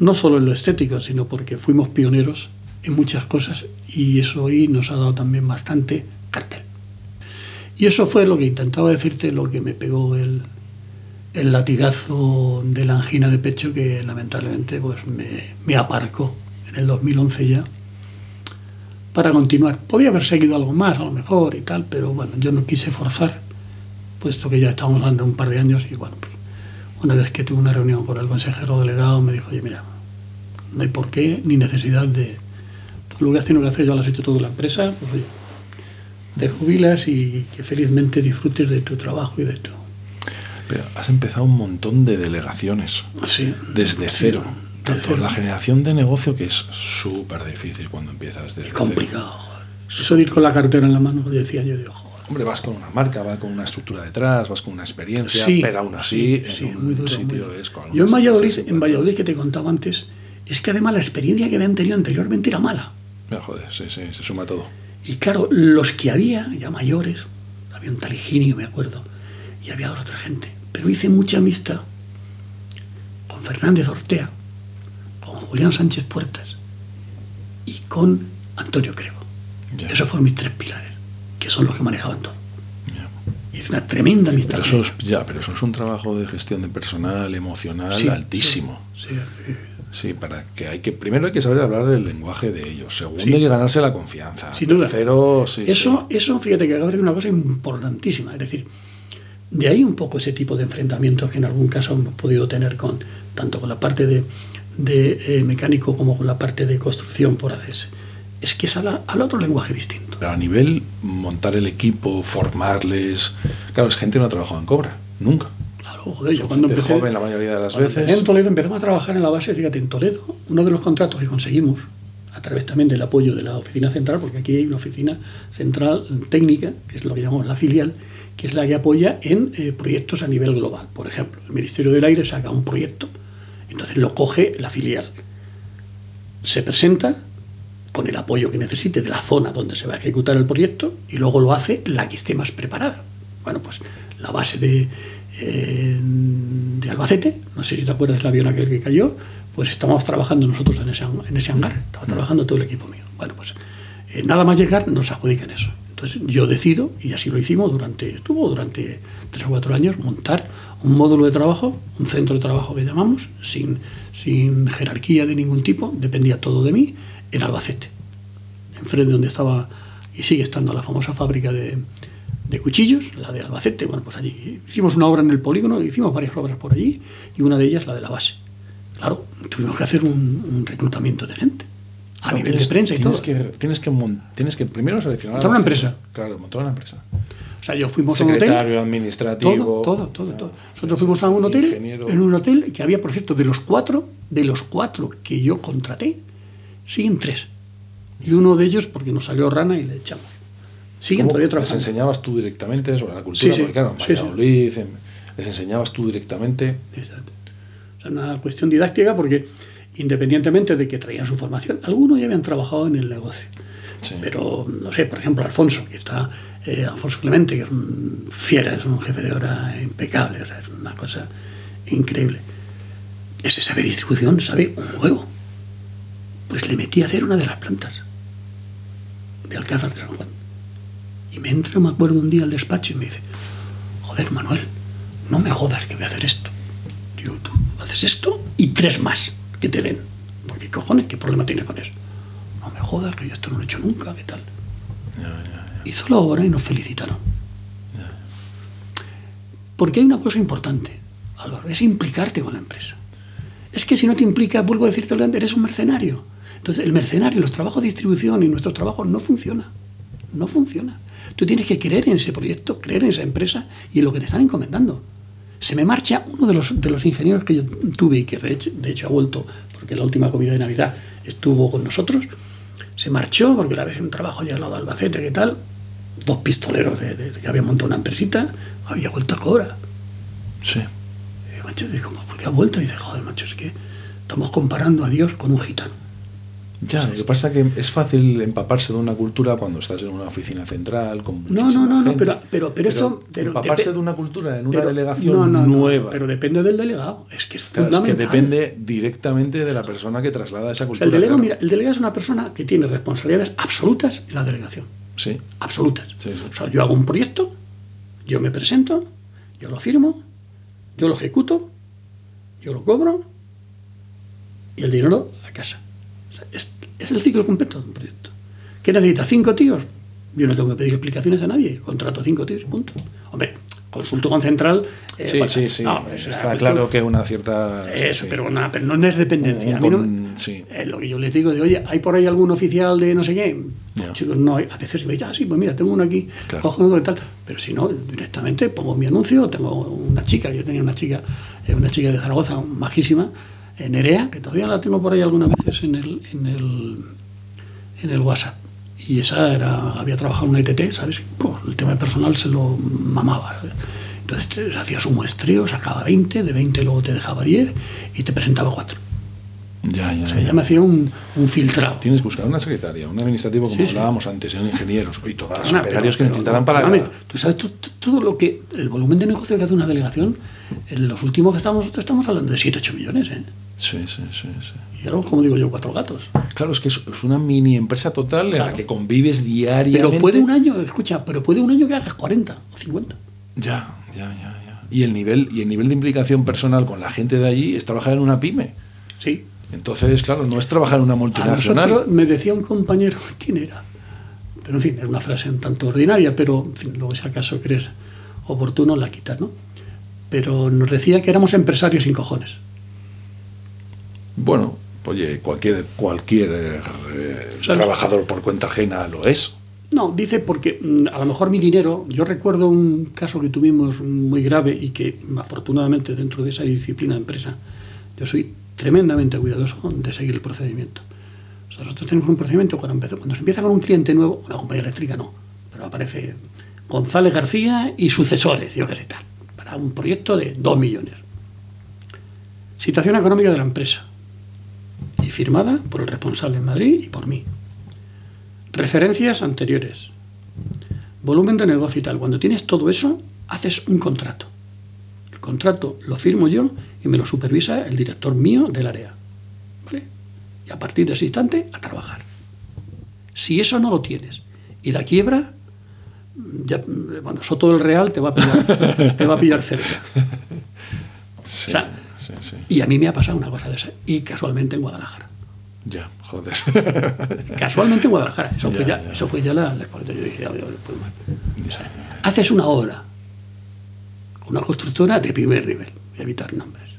Speaker 2: No solo en lo estético, sino porque fuimos pioneros en muchas cosas y eso hoy nos ha dado también bastante cartel. Y eso fue lo que intentaba decirte, lo que me pegó el, el latigazo de la angina de pecho que lamentablemente pues me, me aparcó en el 2011 ya para continuar. Podía haber seguido algo más, a lo mejor y tal, pero bueno, yo no quise forzar, puesto que ya estábamos hablando un par de años y bueno, pues, una vez que tuve una reunión con el consejero delegado me dijo, oye, mira, no hay por qué ni necesidad de... Tú lo que has tenido que hacer ya lo has hecho toda la empresa, pues oye, te jubilas y que felizmente disfrutes de tu trabajo y de tu...
Speaker 1: Pero has empezado un montón de delegaciones
Speaker 2: Sí,
Speaker 1: desde
Speaker 2: sí,
Speaker 1: cero.
Speaker 2: desde
Speaker 1: Tanto
Speaker 2: cero.
Speaker 1: la generación de negocio que es súper difícil cuando empiezas desde
Speaker 2: Es
Speaker 1: cero.
Speaker 2: complicado, joder. Eso de ir con la cartera en la mano, decía yo, digo, joder.
Speaker 1: Hombre, vas con una marca, vas con una estructura detrás, vas con una experiencia,
Speaker 2: Sí,
Speaker 1: pero aún así,
Speaker 2: sí, sí,
Speaker 1: en un
Speaker 2: muy duro,
Speaker 1: sitio
Speaker 2: muy duro.
Speaker 1: es con
Speaker 2: Yo en Valladolid, en Valladolid que te contaba antes, es que además la experiencia que habían tenido anteriormente era mala.
Speaker 1: Ya, joder, sí, sí, se suma todo.
Speaker 2: Y claro, los que había, ya mayores, había un tal Higinio, me acuerdo, y había otra gente. Pero hice mucha amistad con Fernández Ortea, con Julián Sánchez Puertas y con Antonio Crego.
Speaker 1: Ya.
Speaker 2: Esos fueron mis tres pilares, que son los que manejaban todo.
Speaker 1: Ya.
Speaker 2: Hice una tremenda amistad.
Speaker 1: Pero eso, es, ya, pero eso es un trabajo de gestión de personal, emocional,
Speaker 2: Sí,
Speaker 1: altísimo.
Speaker 2: sí, sí.
Speaker 1: Sí, para que hay que primero hay que saber hablar el lenguaje de ellos. Segundo
Speaker 2: Sí.
Speaker 1: hay que ganarse la confianza.
Speaker 2: Sin duda.
Speaker 1: Tercero, sí,
Speaker 2: Eso,
Speaker 1: sí.
Speaker 2: eso, fíjate que acaba de una cosa importantísima. Es decir, de ahí un poco ese tipo de enfrentamientos que en algún caso hemos podido tener con tanto con la parte de, de, eh, mecánico como con la parte de construcción por hacerse. Es que se habla, habla otro lenguaje distinto.
Speaker 1: Pero a nivel montar el equipo, formarles. Claro, es gente que no ha trabajado en Cobra, nunca.
Speaker 2: Claro, joder, yo
Speaker 1: Son
Speaker 2: cuando empecé,
Speaker 1: joven la mayoría de las veces.
Speaker 2: en Toledo empezamos a trabajar en la base, fíjate, en Toledo, uno de los contratos que conseguimos, a través también del apoyo de la oficina central, porque aquí hay una oficina central técnica, que es lo que llamamos la filial, que es la que apoya en eh, proyectos a nivel global. Por ejemplo, el Ministerio del Aire saca un proyecto, entonces lo coge la filial, se presenta con el apoyo que necesite de la zona donde se va a ejecutar el proyecto y luego lo hace la que esté más preparada. Bueno, pues la base de, de Albacete, no sé si te acuerdas del avión aquel que cayó, pues estábamos trabajando nosotros en ese, en ese hangar, estaba trabajando todo el equipo mío. Bueno, pues eh, nada más llegar nos adjudican eso. Entonces yo decido, y así lo hicimos durante, estuvo durante tres o cuatro años, montar un módulo de trabajo, un centro de trabajo que llamamos, sin, sin jerarquía de ningún tipo, dependía todo de mí, en Albacete, enfrente donde estaba y sigue estando la famosa fábrica de, de cuchillos, la de Albacete. Bueno, pues allí hicimos una obra en el polígono, hicimos varias obras por allí, y una de ellas la de la base. Claro, tuvimos que hacer un, un reclutamiento de gente, a
Speaker 1: Claro,
Speaker 2: nivel
Speaker 1: tienes-
Speaker 2: de prensa y todo.
Speaker 1: tienes Que, tienes, que tienes que primero seleccionar.
Speaker 2: Montar una empresa.
Speaker 1: Claro, montar una empresa.
Speaker 2: O sea, yo fuimos a un hotel.
Speaker 1: Secretario, administrativo.
Speaker 2: Todo, todo, todo, todo. Nosotros fuimos a un hotel,
Speaker 1: ingeniero.
Speaker 2: en un hotel que había, por cierto, de los cuatro, de los cuatro que yo contraté, siguen tres. Y uno de ellos porque nos salió rana y le echamos. Siguen
Speaker 1: ¿Cómo
Speaker 2: todavía
Speaker 1: ¿Les
Speaker 2: trabajando.
Speaker 1: enseñabas tú directamente sobre la cultura?
Speaker 2: Sí, sí,
Speaker 1: Porque, claro, en. Valladolid, les enseñabas tú directamente.
Speaker 2: Exacto. O sea, una cuestión didáctica porque independientemente de que traían su formación, algunos ya habían trabajado en el negocio.
Speaker 1: Sí.
Speaker 2: Pero, no sé, por ejemplo, Alfonso, que está, eh, Alfonso Clemente, que es un fiera, es un jefe de obra impecable, o sea, es una cosa increíble. Ese sabe distribución, sabe un huevo. Pues le metí a hacer una de las plantas de Alcázar de San Juan. Y me entra, me acuerdo un día al despacho y me dice, joder, Manuel, no me jodas que voy a hacer esto. Digo, tú haces esto y tres más que te den. Porque cojones, ¿qué problema tienes con eso? No me jodas que yo esto no lo he hecho nunca, ¿qué tal? Hizo la obra y nos felicitaron. Porque hay una cosa importante, Álvaro, es implicarte con la empresa. Es que si no te implicas, vuelvo a decirte, eres un mercenario. Entonces, el mercenario, los trabajos de distribución y nuestros trabajos no funciona. No funciona. Tú tienes que creer en ese proyecto, creer en esa empresa y en lo que te están encomendando. Se me marcha uno de los, de los ingenieros que yo tuve y que de hecho- ha vuelto, porque la última comida de Navidad estuvo con nosotros. Se marchó porque la vez en un trabajo allá al lado de Albacete, ¿qué tal? Dos pistoleros de, de- que habían montado una empresita, había vuelto a cobra.
Speaker 1: Sí.
Speaker 2: Y, macho, ¿por qué ha vuelto? Y dice, joder, macho, es que estamos comparando a Dios con un gitano.
Speaker 1: Ya, lo que pasa es que es fácil empaparse de una cultura cuando estás en una oficina central con
Speaker 2: No, no, no, no, pero- pero- pero eso- pero
Speaker 1: empaparse de una cultura en una
Speaker 2: Pero-
Speaker 1: delegación
Speaker 2: no, no, no,
Speaker 1: nueva.
Speaker 2: pero depende del delegado. Es que es
Speaker 1: Claro, es que
Speaker 2: fundamental.
Speaker 1: depende directamente de la persona que traslada esa
Speaker 2: O sea,
Speaker 1: cultura.
Speaker 2: el delegado,
Speaker 1: claro.
Speaker 2: mira, el delegado es una persona que tiene responsabilidades absolutas en la delegación.
Speaker 1: Sí,
Speaker 2: Absolutas.
Speaker 1: Sí, sí.
Speaker 2: O sea, yo hago un proyecto, yo me presento, yo lo firmo, yo lo ejecuto, yo lo cobro y el dinero a casa. Es, el ciclo completo de un proyecto. ¿Qué necesita? ¿Cinco tíos? Yo no tengo que pedir explicaciones a nadie. Contrato cinco tíos punto. Hombre, consulto con Central. eh,
Speaker 1: sí,
Speaker 2: bueno,
Speaker 1: sí, sí.
Speaker 2: no, es una
Speaker 1: Está claro que una cierta.
Speaker 2: Eso,
Speaker 1: sí.
Speaker 2: pero, nada, pero no es dependencia.
Speaker 1: Un-
Speaker 2: A mí no-
Speaker 1: sí.
Speaker 2: eh, lo que yo les digo de, oye, ¿hay por ahí algún oficial de no sé qué?
Speaker 1: Ya.
Speaker 2: Chicos, no, hay. a veces me dicen, ah, sí, pues mira, tengo uno aquí,
Speaker 1: Claro.
Speaker 2: cojo uno y tal. Pero si no, directamente pongo mi anuncio, tengo una chica, yo tenía una chica, eh, una chica de Zaragoza, majísima, Nerea, que todavía la tengo por ahí algunas veces en el, en el, en el WhatsApp. Y esa era, había trabajado en una ITT, ¿sabes? Pues, el tema personal se lo mamaba. ¿sabes? Entonces hacías un muestreo, sacaba 20, de 20 luego te dejaba 10 y te presentaba 4.
Speaker 1: Ya, ya,
Speaker 2: O sea,
Speaker 1: ya.
Speaker 2: ella me hacía un, un filtrado.
Speaker 1: Tienes que buscar una secretaria, un administrativo, como
Speaker 2: Sí, sí.
Speaker 1: hablábamos antes, en ingenieros y todas las
Speaker 2: Perdona,
Speaker 1: operarios
Speaker 2: pero-
Speaker 1: que necesitarán para.
Speaker 2: Tú sabes tú- todo lo que. El volumen de negocio que hace una delegación, los últimos que estamos, estamos hablando de 7, 8 millones, ¿eh?
Speaker 1: Sí, sí, sí, sí.
Speaker 2: Y ahora, como digo yo, cuatro gatos.
Speaker 1: Claro, es que es, una mini empresa total en la que convives diariamente.
Speaker 2: Pero puede un año, escucha, pero puede un año que hagas 40 o 50.
Speaker 1: Ya, ya, ya, ya. Y el nivel, y el nivel de implicación personal con la gente de allí es trabajar en una pyme.
Speaker 2: Sí.
Speaker 1: Entonces, claro, no es trabajar en una
Speaker 2: A
Speaker 1: multinacional.
Speaker 2: nosotros me decía un compañero, ¿quién era? Pero en fin, era una frase un tanto ordinaria, pero en fin, luego si acaso crees oportuno la quitas, ¿no? Pero nos decía que éramos empresarios sin cojones.
Speaker 1: Bueno, oye, cualquier, cualquier eh, trabajador por cuenta ajena lo es.
Speaker 2: No, dice porque mm, a lo mejor mi dinero, yo recuerdo un caso que tuvimos muy grave y que afortunadamente dentro de esa disciplina de empresa, yo soy tremendamente cuidadoso de seguir el procedimiento. O sea, nosotros tenemos un procedimiento cuando, empezó, cuando se empieza con un cliente nuevo, una compañía eléctrica no, pero aparece González García y sucesores, yo qué sé tal, para un proyecto de 2 millones. Situación económica de la empresa y firmada por el responsable en Madrid y por mí. Referencias anteriores. Volumen de negocio y tal. Cuando tienes todo eso, haces un contrato. El contrato lo firmo yo y me lo supervisa el director mío del área. ¿Vale? Y a partir de ese instante, a trabajar. Si eso no lo tienes y da quiebra, ya, bueno, Soto del Real te va a pillar, te va a pillar cerca.
Speaker 1: Sí,
Speaker 2: O sea,
Speaker 1: sí, sí.
Speaker 2: Y a mí me ha pasado una cosa de esa. Y casualmente en Guadalajara.
Speaker 1: Ya, joder.
Speaker 2: Casualmente en Guadalajara. Eso fue
Speaker 1: Ya,
Speaker 2: ya, eso fue ya la, la- Yo dije, pues, bueno. O sea, haces una obra con una constructora de primer nivel, voy a evitar nombres,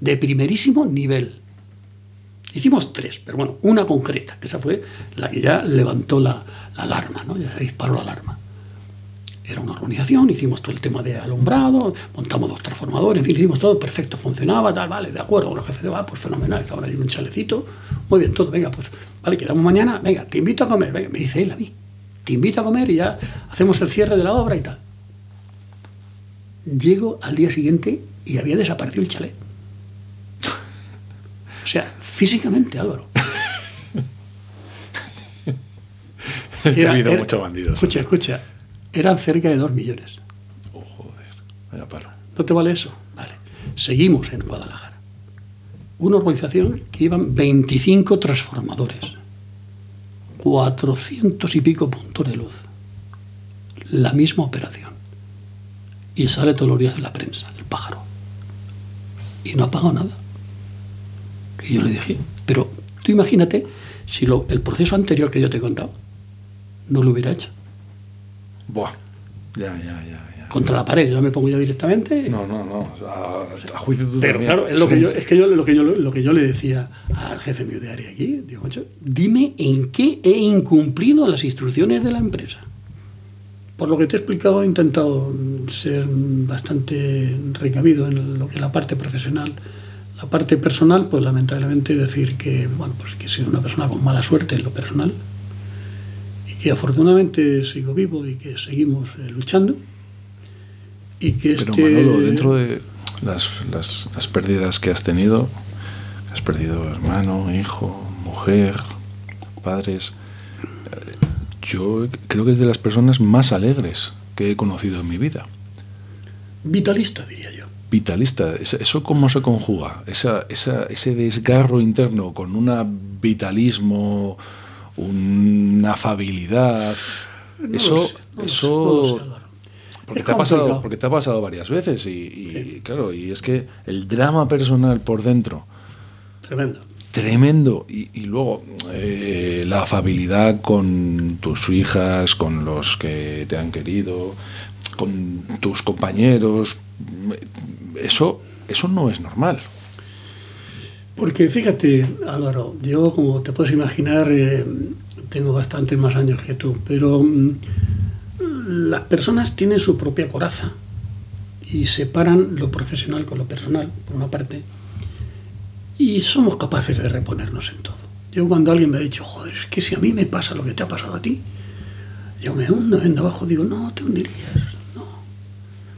Speaker 2: de primerísimo nivel. Hicimos tres, pero bueno, una concreta, que esa fue la que ya levantó la, la alarma, ¿no? ya disparó la alarma. Era una organización, hicimos todo el tema de alumbrado, montamos dos transformadores, en fin, hicimos todo perfecto, funcionaba, tal, vale, de acuerdo con los jefes de ah, pues fenomenal, que ahora hay un chalecito, muy bien, todo, venga, pues, vale, quedamos mañana, venga, te invito a comer, venga, me dice él a mí, te invito a comer y ya hacemos el cierre de la obra y tal. Llego al día siguiente y había desaparecido el chalet. O sea, físicamente, Álvaro. Era-
Speaker 1: habido
Speaker 2: era-
Speaker 1: muchos bandidos.
Speaker 2: Escucha, escucha. Eran cerca de dos millones.
Speaker 1: Oh, joder. Vaya.
Speaker 2: ¿No te vale eso? Vale. Seguimos en Guadalajara. Una organización que iban 25 transformadores, 400 y pico puntos de luz. La misma operación. Y sale todos los días en la prensa, el pájaro. Y no ha pagado nada. Y yo le dije, pero tú imagínate si lo- el proceso anterior que yo te he contado no lo hubiera hecho.
Speaker 1: Buah. Ya, ya, ya. ya.
Speaker 2: Contra la pared, yo me pongo yo directamente.
Speaker 1: No, no, no. A, a juicio tuyo
Speaker 2: Pero claro, es, lo
Speaker 1: Sí,
Speaker 2: que yo, es que yo, lo, que yo, lo que yo le decía al jefe mío de área aquí, digo, "Macho, dime en qué he incumplido las instrucciones de la empresa. Por lo que te he explicado, he intentado ser bastante recabido en lo que es la parte profesional. La parte personal, pues lamentablemente decir que, bueno, pues que he sido una persona con mala suerte en lo personal y afortunadamente sigo vivo y que seguimos eh, luchando. Y que
Speaker 1: Pero
Speaker 2: este,
Speaker 1: Manolo, dentro de las, las, las pérdidas que has tenido, has perdido hermano, hijo, mujer, padres, eh, yo creo que es de las personas más alegres que he conocido en mi vida.
Speaker 2: Vitalista, diría yo.
Speaker 1: Vitalista, ¿eso eso cómo se conjuga? Esa, esa, ese desgarro interno con un vitalismo, una afabilidad.
Speaker 2: No
Speaker 1: eso,
Speaker 2: lo sé, no lo sé,
Speaker 1: eso
Speaker 2: no sé,
Speaker 1: porque
Speaker 2: Es
Speaker 1: te, ha pasado, porque te ha pasado varias veces y, y,
Speaker 2: Sí.
Speaker 1: claro, y es que el drama personal por dentro,
Speaker 2: Tremendo.
Speaker 1: tremendo, y, y luego eh, la afabilidad con tus hijas, con los que te han querido, con tus compañeros, eso, eso no es normal.
Speaker 2: Porque fíjate, Álvaro, yo como te puedes imaginar, eh, tengo bastantes más años que tú, pero mm, las personas tienen su propia coraza y separan lo profesional con lo personal, por una parte, y somos capaces de reponernos en todo. Yo cuando alguien me ha dicho, joder, es que si a mí me pasa lo que te ha pasado a ti, yo me hundo en abajo, digo, no, te hundirías, no.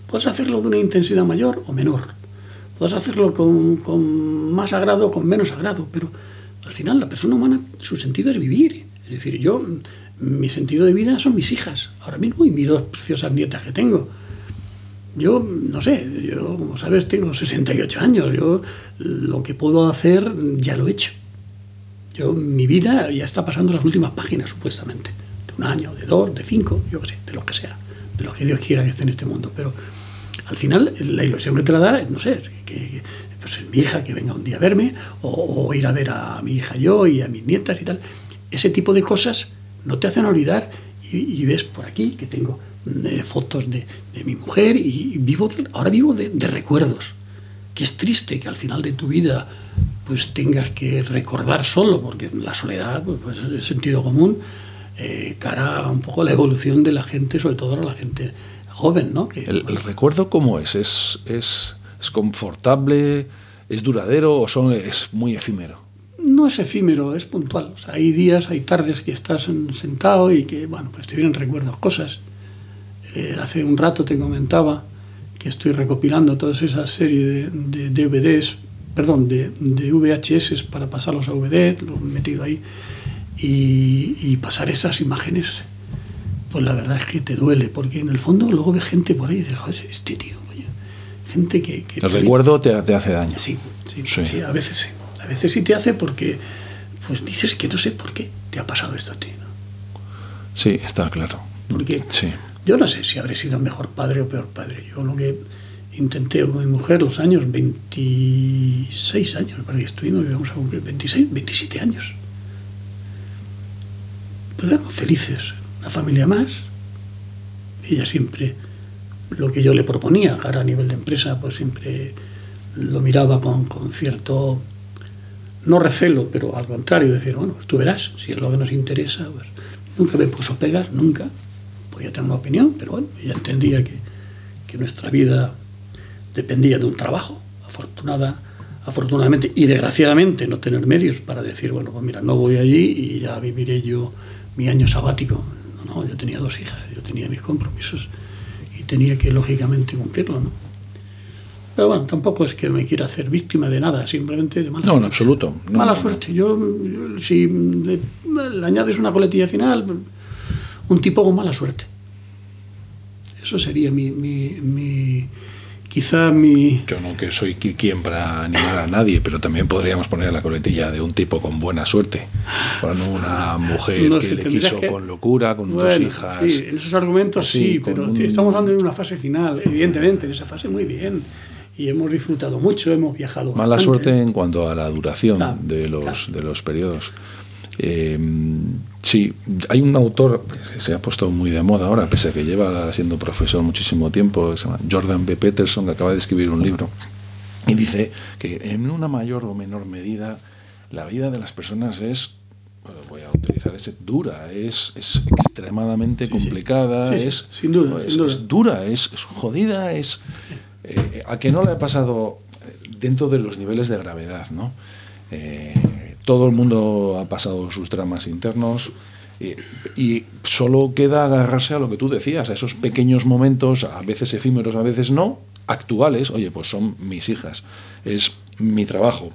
Speaker 2: Puedes hacerlo de una intensidad mayor o menor. Puedes hacerlo con, con más agrado o con menos agrado, pero al final la persona humana, su sentido es vivir. Es decir, yo, mi sentido de vida son mis hijas, ahora mismo, y mis dos preciosas nietas que tengo. Yo, no sé, yo, como sabes, tengo 68 años. Yo lo que puedo hacer ya lo he hecho. Yo, mi vida ya está pasando las últimas páginas, supuestamente. De un año, de dos, de cinco, yo qué sé, de lo que sea. De lo que Dios quiera que esté en este mundo. Pero al final, la ilusión que te la da, no sé, que pues, mi hija que venga un día a verme, o, ir a ver a mi hija yo y a mis nietas y tal. Ese tipo de cosas no te hacen olvidar y, ves por aquí que tengo eh, fotos de, mi mujer y vivo ahora vivo de, recuerdos que es triste que al final de tu vida pues tengas que recordar solo porque la soledad pues, pues es sentido común eh, cara a un poco la evolución de la gente sobre todo a la gente joven ¿no?
Speaker 1: Que, el, el, recuerdo cómo es es es, es confortable es duradero o son es muy efímero
Speaker 2: no es efímero, es puntual. O sea, hay días, hay tardes que estás sentado y que, bueno, pues te vienen recuerdos, cosas. Eh, hace un rato te comentaba que estoy recopilando toda esa serie de, de DVDs, perdón, de, de, VHS para pasarlos a VD, los he metido ahí, y, y, pasar esas imágenes, pues la verdad es que te duele, porque en el fondo luego ves gente por ahí y dices, joder, este tío, coño. gente que... que
Speaker 1: el recuerdo te, te, hace daño.
Speaker 2: Sí, sí, sí, sí, a veces sí. A veces sí te hace porque, pues dices que no sé por qué te ha pasado esto a ti. ¿no?
Speaker 1: Sí, está claro.
Speaker 2: Porque
Speaker 1: sí.
Speaker 2: yo no sé si habré sido mejor padre o peor padre. Yo lo que intenté con mi mujer los años, 26 años, para que estuvimos, íbamos a cumplir 26, 27 años. Pues éramos felices, una familia más. Ella siempre, lo que yo le proponía, ahora a nivel de empresa, pues siempre lo miraba con, con cierto no recelo, pero al contrario, decir, bueno, pues tú verás, si es lo que nos interesa, pues nunca me puso pegas, nunca, podía tener una opinión, pero bueno, ella entendía que, que nuestra vida dependía de un trabajo, afortunada, afortunadamente y desgraciadamente no tener medios para decir, bueno, pues mira, no voy allí y ya viviré yo mi año sabático. No, no, yo tenía dos hijas, yo tenía mis compromisos y tenía que lógicamente cumplirlo, ¿no? Pero bueno, tampoco es que me quiera hacer víctima de nada, simplemente de mala
Speaker 1: No,
Speaker 2: suerte.
Speaker 1: en absoluto. No,
Speaker 2: mala
Speaker 1: no, no.
Speaker 2: suerte. Yo, yo, si le, le añades una coletilla final, un tipo con mala suerte. Eso sería mi, mi, mi- quizá mi...
Speaker 1: Yo no que soy qui- quien para animar a nadie, pero también podríamos poner la coletilla de un tipo con buena suerte. Con una mujer
Speaker 2: No
Speaker 1: que le quiso
Speaker 2: que-
Speaker 1: con locura, con dos hijas.
Speaker 2: Sí, en esos argumentos sí, pero
Speaker 1: un-
Speaker 2: estamos hablando de una fase final, evidentemente, en esa fase muy bien. Y hemos disfrutado mucho, hemos viajado
Speaker 1: Mala
Speaker 2: bastante.
Speaker 1: suerte en cuanto a la duración
Speaker 2: Claro,
Speaker 1: de, los,
Speaker 2: claro.
Speaker 1: de los periodos. Eh, sí, hay un autor que se ha puesto muy de moda ahora, pese a que lleva siendo profesor muchísimo tiempo, que se llama Jordan B. Peterson, que acaba de escribir un libro, y dice que en una mayor o menor medida la vida de las personas es, voy a utilizar ese, dura, es, es extremadamente
Speaker 2: Sí,
Speaker 1: complicada,
Speaker 2: Sí, sí,
Speaker 1: es,
Speaker 2: sin duda,
Speaker 1: es,
Speaker 2: sin duda.
Speaker 1: es dura, es, es jodida, es... eh, a que no le ha pasado eh, dentro de los niveles de gravedad, ¿no? Eh, todo el mundo ha pasado sus dramas internos y, y solo queda agarrarse a lo que tú decías, a esos pequeños momentos, a veces efímeros, a veces no, actuales. Oye, pues son mis hijas, es mi trabajo,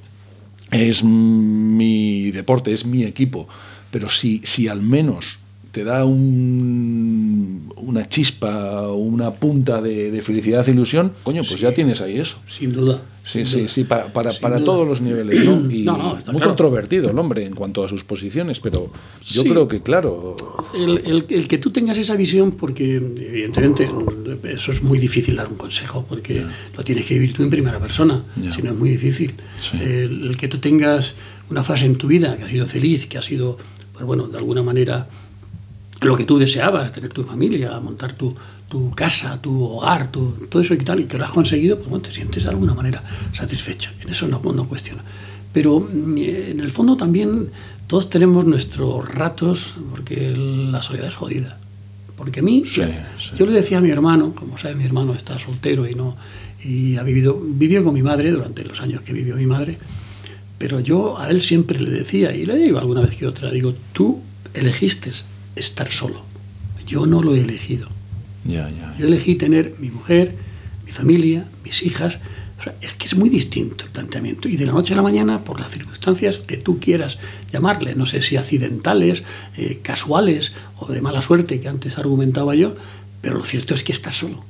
Speaker 1: es mi deporte, es mi equipo. Pero si, si al menos te da un- una chispa, una punta de, de felicidad e ilusión, coño, pues ya tienes ahí eso.
Speaker 2: Sin duda.
Speaker 1: Sí, sí, sí, para, para, para todos los niveles, ¿no? Y
Speaker 2: No, no, está
Speaker 1: muy
Speaker 2: claro.
Speaker 1: controvertido el hombre en cuanto a sus posiciones, pero yo
Speaker 2: Sí.
Speaker 1: creo que, claro,
Speaker 2: El, el- el que tú tengas esa visión, porque evidentemente eso es muy difícil dar un consejo, porque lo tienes que vivir tú en primera persona,
Speaker 1: Ya.
Speaker 2: si no es muy difícil.
Speaker 1: Sí.
Speaker 2: El, el que tú tengas una fase en tu vida que ha sido feliz, que ha sido, pues bueno, de alguna manera lo que tú deseabas, tener tu familia, montar tu, tu casa, tu hogar, tu, todo eso y tal, y que lo has conseguido, pues bueno, te sientes de alguna manera satisfecho. En eso no, no cuestiono. Pero mm, en el fondo también todos tenemos nuestros ratos, porque la soledad es jodida. Porque a mí,
Speaker 1: Sí,
Speaker 2: yo,
Speaker 1: sí.
Speaker 2: yo le decía a mi hermano, como sabe, mi hermano está soltero y no y ha vivido, vivió con mi madre durante los años que vivió mi madre, pero yo a él siempre le decía, y le digo alguna vez que otra, digo, tú elegiste estar solo, yo no lo he elegido. Yo elegí tener mi mujer, mi familia, mis hijas. O sea, es que es muy distinto el planteamiento. Y de la noche a la mañana, por las circunstancias que tú quieras llamarle, no sé si accidentales, eh, casuales o de mala suerte, que antes argumentaba yo, pero lo cierto es que estás solo.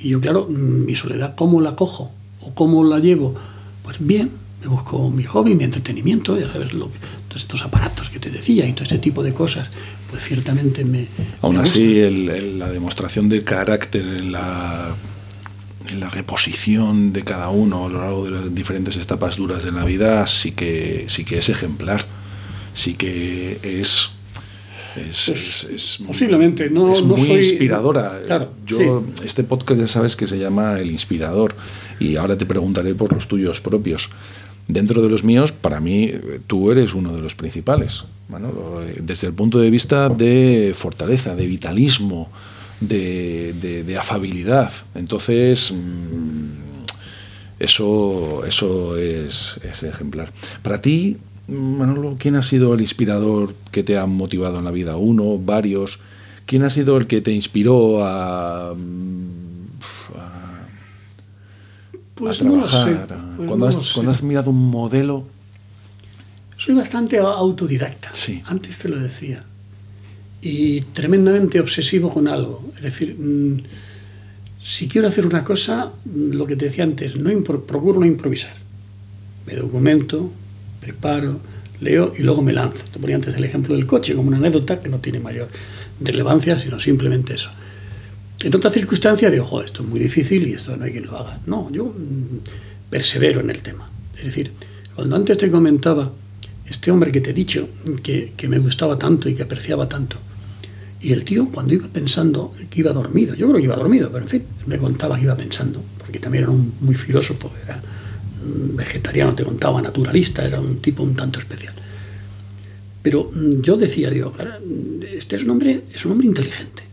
Speaker 2: Y yo, claro, mm, mi soledad, ¿cómo la cojo? ¿O cómo la llevo? Pues bien, me busco mi hobby, mi entretenimiento, ya sabes, lo todos estos aparatos que te decía y todo este tipo de cosas, pues ciertamente me...
Speaker 1: Aún
Speaker 2: me
Speaker 1: así,
Speaker 2: gustan.
Speaker 1: el- el- la demostración de carácter en la, en la reposición de cada uno a lo largo de las diferentes etapas duras de la vida sí que, sí que es ejemplar, sí que es... Es, es- es muy-
Speaker 2: posiblemente, no-
Speaker 1: es
Speaker 2: no
Speaker 1: muy
Speaker 2: soy-
Speaker 1: inspiradora.
Speaker 2: Claro,
Speaker 1: Yo, este podcast ya sabes que se llama El Inspirador y ahora te preguntaré por los tuyos propios. Dentro de los míos, para mí, tú eres uno de los principales, eh, desde el punto de vista de fortaleza, de vitalismo, de, afabilidad. Entonces, mm, eso, eso es, es ejemplar. Para ti, Manolo, ¿quién ha sido el inspirador que te ha motivado en la vida? ¿Uno? ¿Varios? ¿Quién ha sido el que te inspiró a, mm, a-
Speaker 2: Pues
Speaker 1: a
Speaker 2: no lo sé.
Speaker 1: trabajar?
Speaker 2: pues
Speaker 1: cuando,
Speaker 2: no
Speaker 1: has,
Speaker 2: lo sé.
Speaker 1: cuando has mirado un modelo,
Speaker 2: Soy bastante autodidacta.
Speaker 1: Sí.
Speaker 2: Antes te lo decía. Y tremendamente obsesivo con algo. Es decir, mm, si quiero hacer una cosa, mm, lo que te decía antes, no impro- procuro no improvisar. Me documento, preparo, leo y luego me lanzo. Te ponía antes el ejemplo del coche como una anécdota que no tiene mayor relevancia, sino simplemente eso. En otras circunstancias digo, "Jo, esto es muy difícil y esto no hay quien lo haga. No, yo mm, persevero en el tema. Es decir, cuando antes te comentaba este hombre que te he dicho, que, me gustaba tanto y que apreciaba tanto, y el tío cuando iba pensando que iba dormido, yo creo que iba dormido, pero en fin, me contaba que iba pensando, porque también era un muy filósofo, era mm, vegetariano, te contaba, naturalista, era un tipo un tanto especial. Pero mm, yo decía, digo, "Cara, este es un hombre, es un hombre inteligente.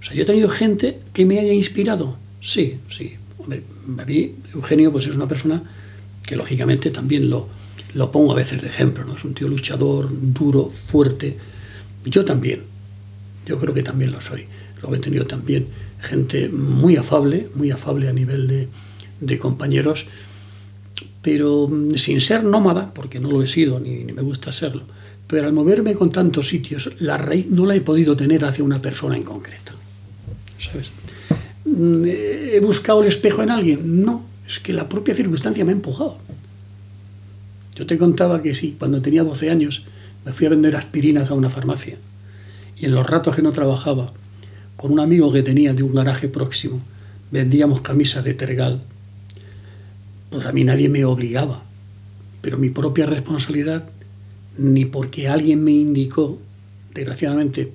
Speaker 2: O sea, yo he tenido gente que me haya inspirado. Sí, sí. Hombre, a mí, Eugenio, pues es una persona que lógicamente también lo, lo pongo a veces de ejemplo, ¿no? Es un tío luchador, duro, fuerte. Yo también. yo creo que también lo soy. Luego he tenido también gente muy afable, muy afable a nivel de, de compañeros, pero mm, sin ser nómada, porque no lo he sido ni, ni, me gusta serlo, pero al moverme con tantos sitios, la raíz no la he podido tener hacia una persona en concreto. ¿Sabes? Mm, ¿He buscado el espejo en alguien? No, es que la propia circunstancia me ha empujado. Yo te contaba que sí, cuando tenía 12 años me fui a vender aspirinas a una farmacia y en los ratos que no trabajaba, con un amigo que tenía de un garaje próximo, vendíamos camisas de tergal. Pues a mí nadie me obligaba, pero mi propia responsabilidad, ni porque alguien me indicó, desgraciadamente,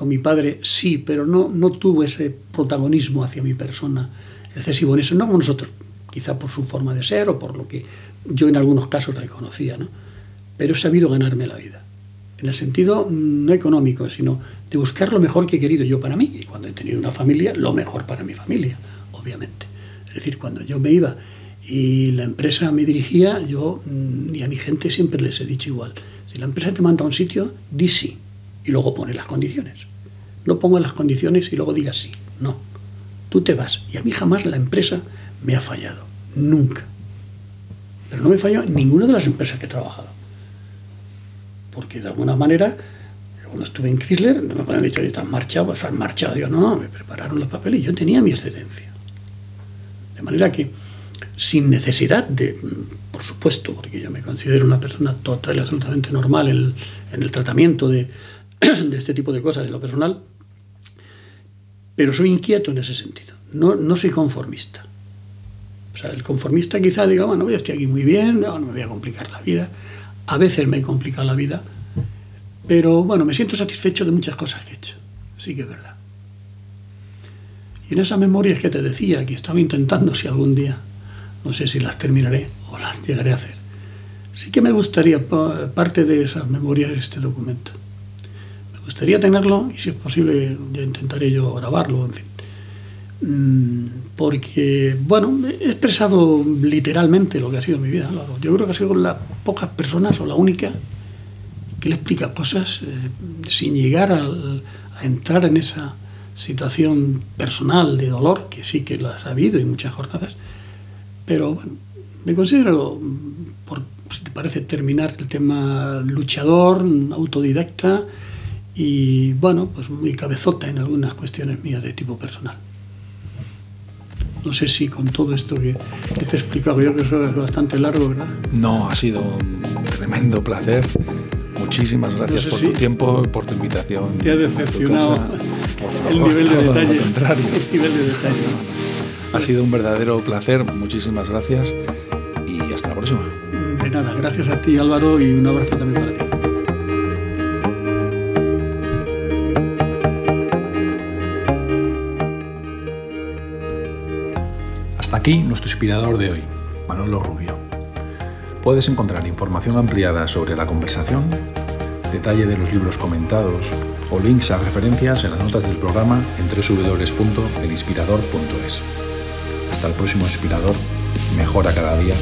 Speaker 2: con mi padre sí, pero no, no tuvo ese protagonismo hacia mi persona excesivo en eso, no como nosotros, quizá por su forma de ser o por lo que yo en algunos casos reconocía, ¿no? pero he sabido ganarme la vida en el sentido no económico, sino de buscar lo mejor que he querido yo para mí. Y cuando he tenido una familia, lo mejor para mi familia, obviamente. Es decir, cuando yo me iba y la empresa me dirigía, yo mm, y a mi gente siempre les he dicho igual. Si la empresa te manda a un sitio, di sí y luego pone las condiciones. No pongas las condiciones y luego digas sí. No. Tú te vas. Y a mí jamás la empresa me ha fallado. Nunca. Pero no me falló ninguna de las empresas que he trabajado porque de alguna manera, cuando estuve en Chrysler, no me han dicho, estás marchado, estás marchado. Digo, no, no, me prepararon los papeles y yo tenía mi excedencia. De manera que, sin necesidad de, por supuesto, porque yo me considero una persona total y absolutamente normal en, en el tratamiento de, de, este tipo de cosas en lo personal, pero soy inquieto en ese sentido. No, no soy conformista. O sea, el conformista quizá diga, bueno, yo estoy aquí muy bien, no, no me voy a complicar la vida. A veces me complica la vida, pero bueno, me siento satisfecho de muchas cosas que he hecho. Sí que es verdad. Y en esas memorias que te decía, que estaba intentando si algún día, no sé si las terminaré o las llegaré a hacer, sí que me gustaría parte de esas memorias este documento. Gustaría tenerlo y si es posible ya intentaré yo grabarlo, en fin. Mm, porque, bueno, he expresado literalmente lo que ha sido mi vida. Yo creo que ha sido las pocas personas o la única que le explica cosas eh, sin llegar a, a, entrar en esa situación personal de dolor, que sí que las ha habido en muchas jornadas, pero bueno, me considero, por, si te parece, terminar el tema luchador, autodidacta y, bueno, pues muy cabezota en algunas cuestiones mías de tipo personal. No sé si con todo esto que, que te he explicado, yo que eso es bastante largo, ¿verdad?
Speaker 1: No, ha sido un tremendo placer. Muchísimas gracias no sé por si tu tiempo, por tu invitación.
Speaker 2: Te ha decepcionado favor, el nivel de detalle. El nivel de detalle.
Speaker 1: Ha sido un verdadero placer. Muchísimas gracias y hasta la próxima.
Speaker 2: De nada, gracias a ti Álvaro y un abrazo también para ti.
Speaker 1: Aquí nuestro inspirador de hoy, Manolo Rubio. Puedes encontrar información ampliada sobre la conversación, detalle de los libros comentados o links a referencias en las notas del programa en www.elinspirador.es. Hasta el próximo inspirador, mejora cada día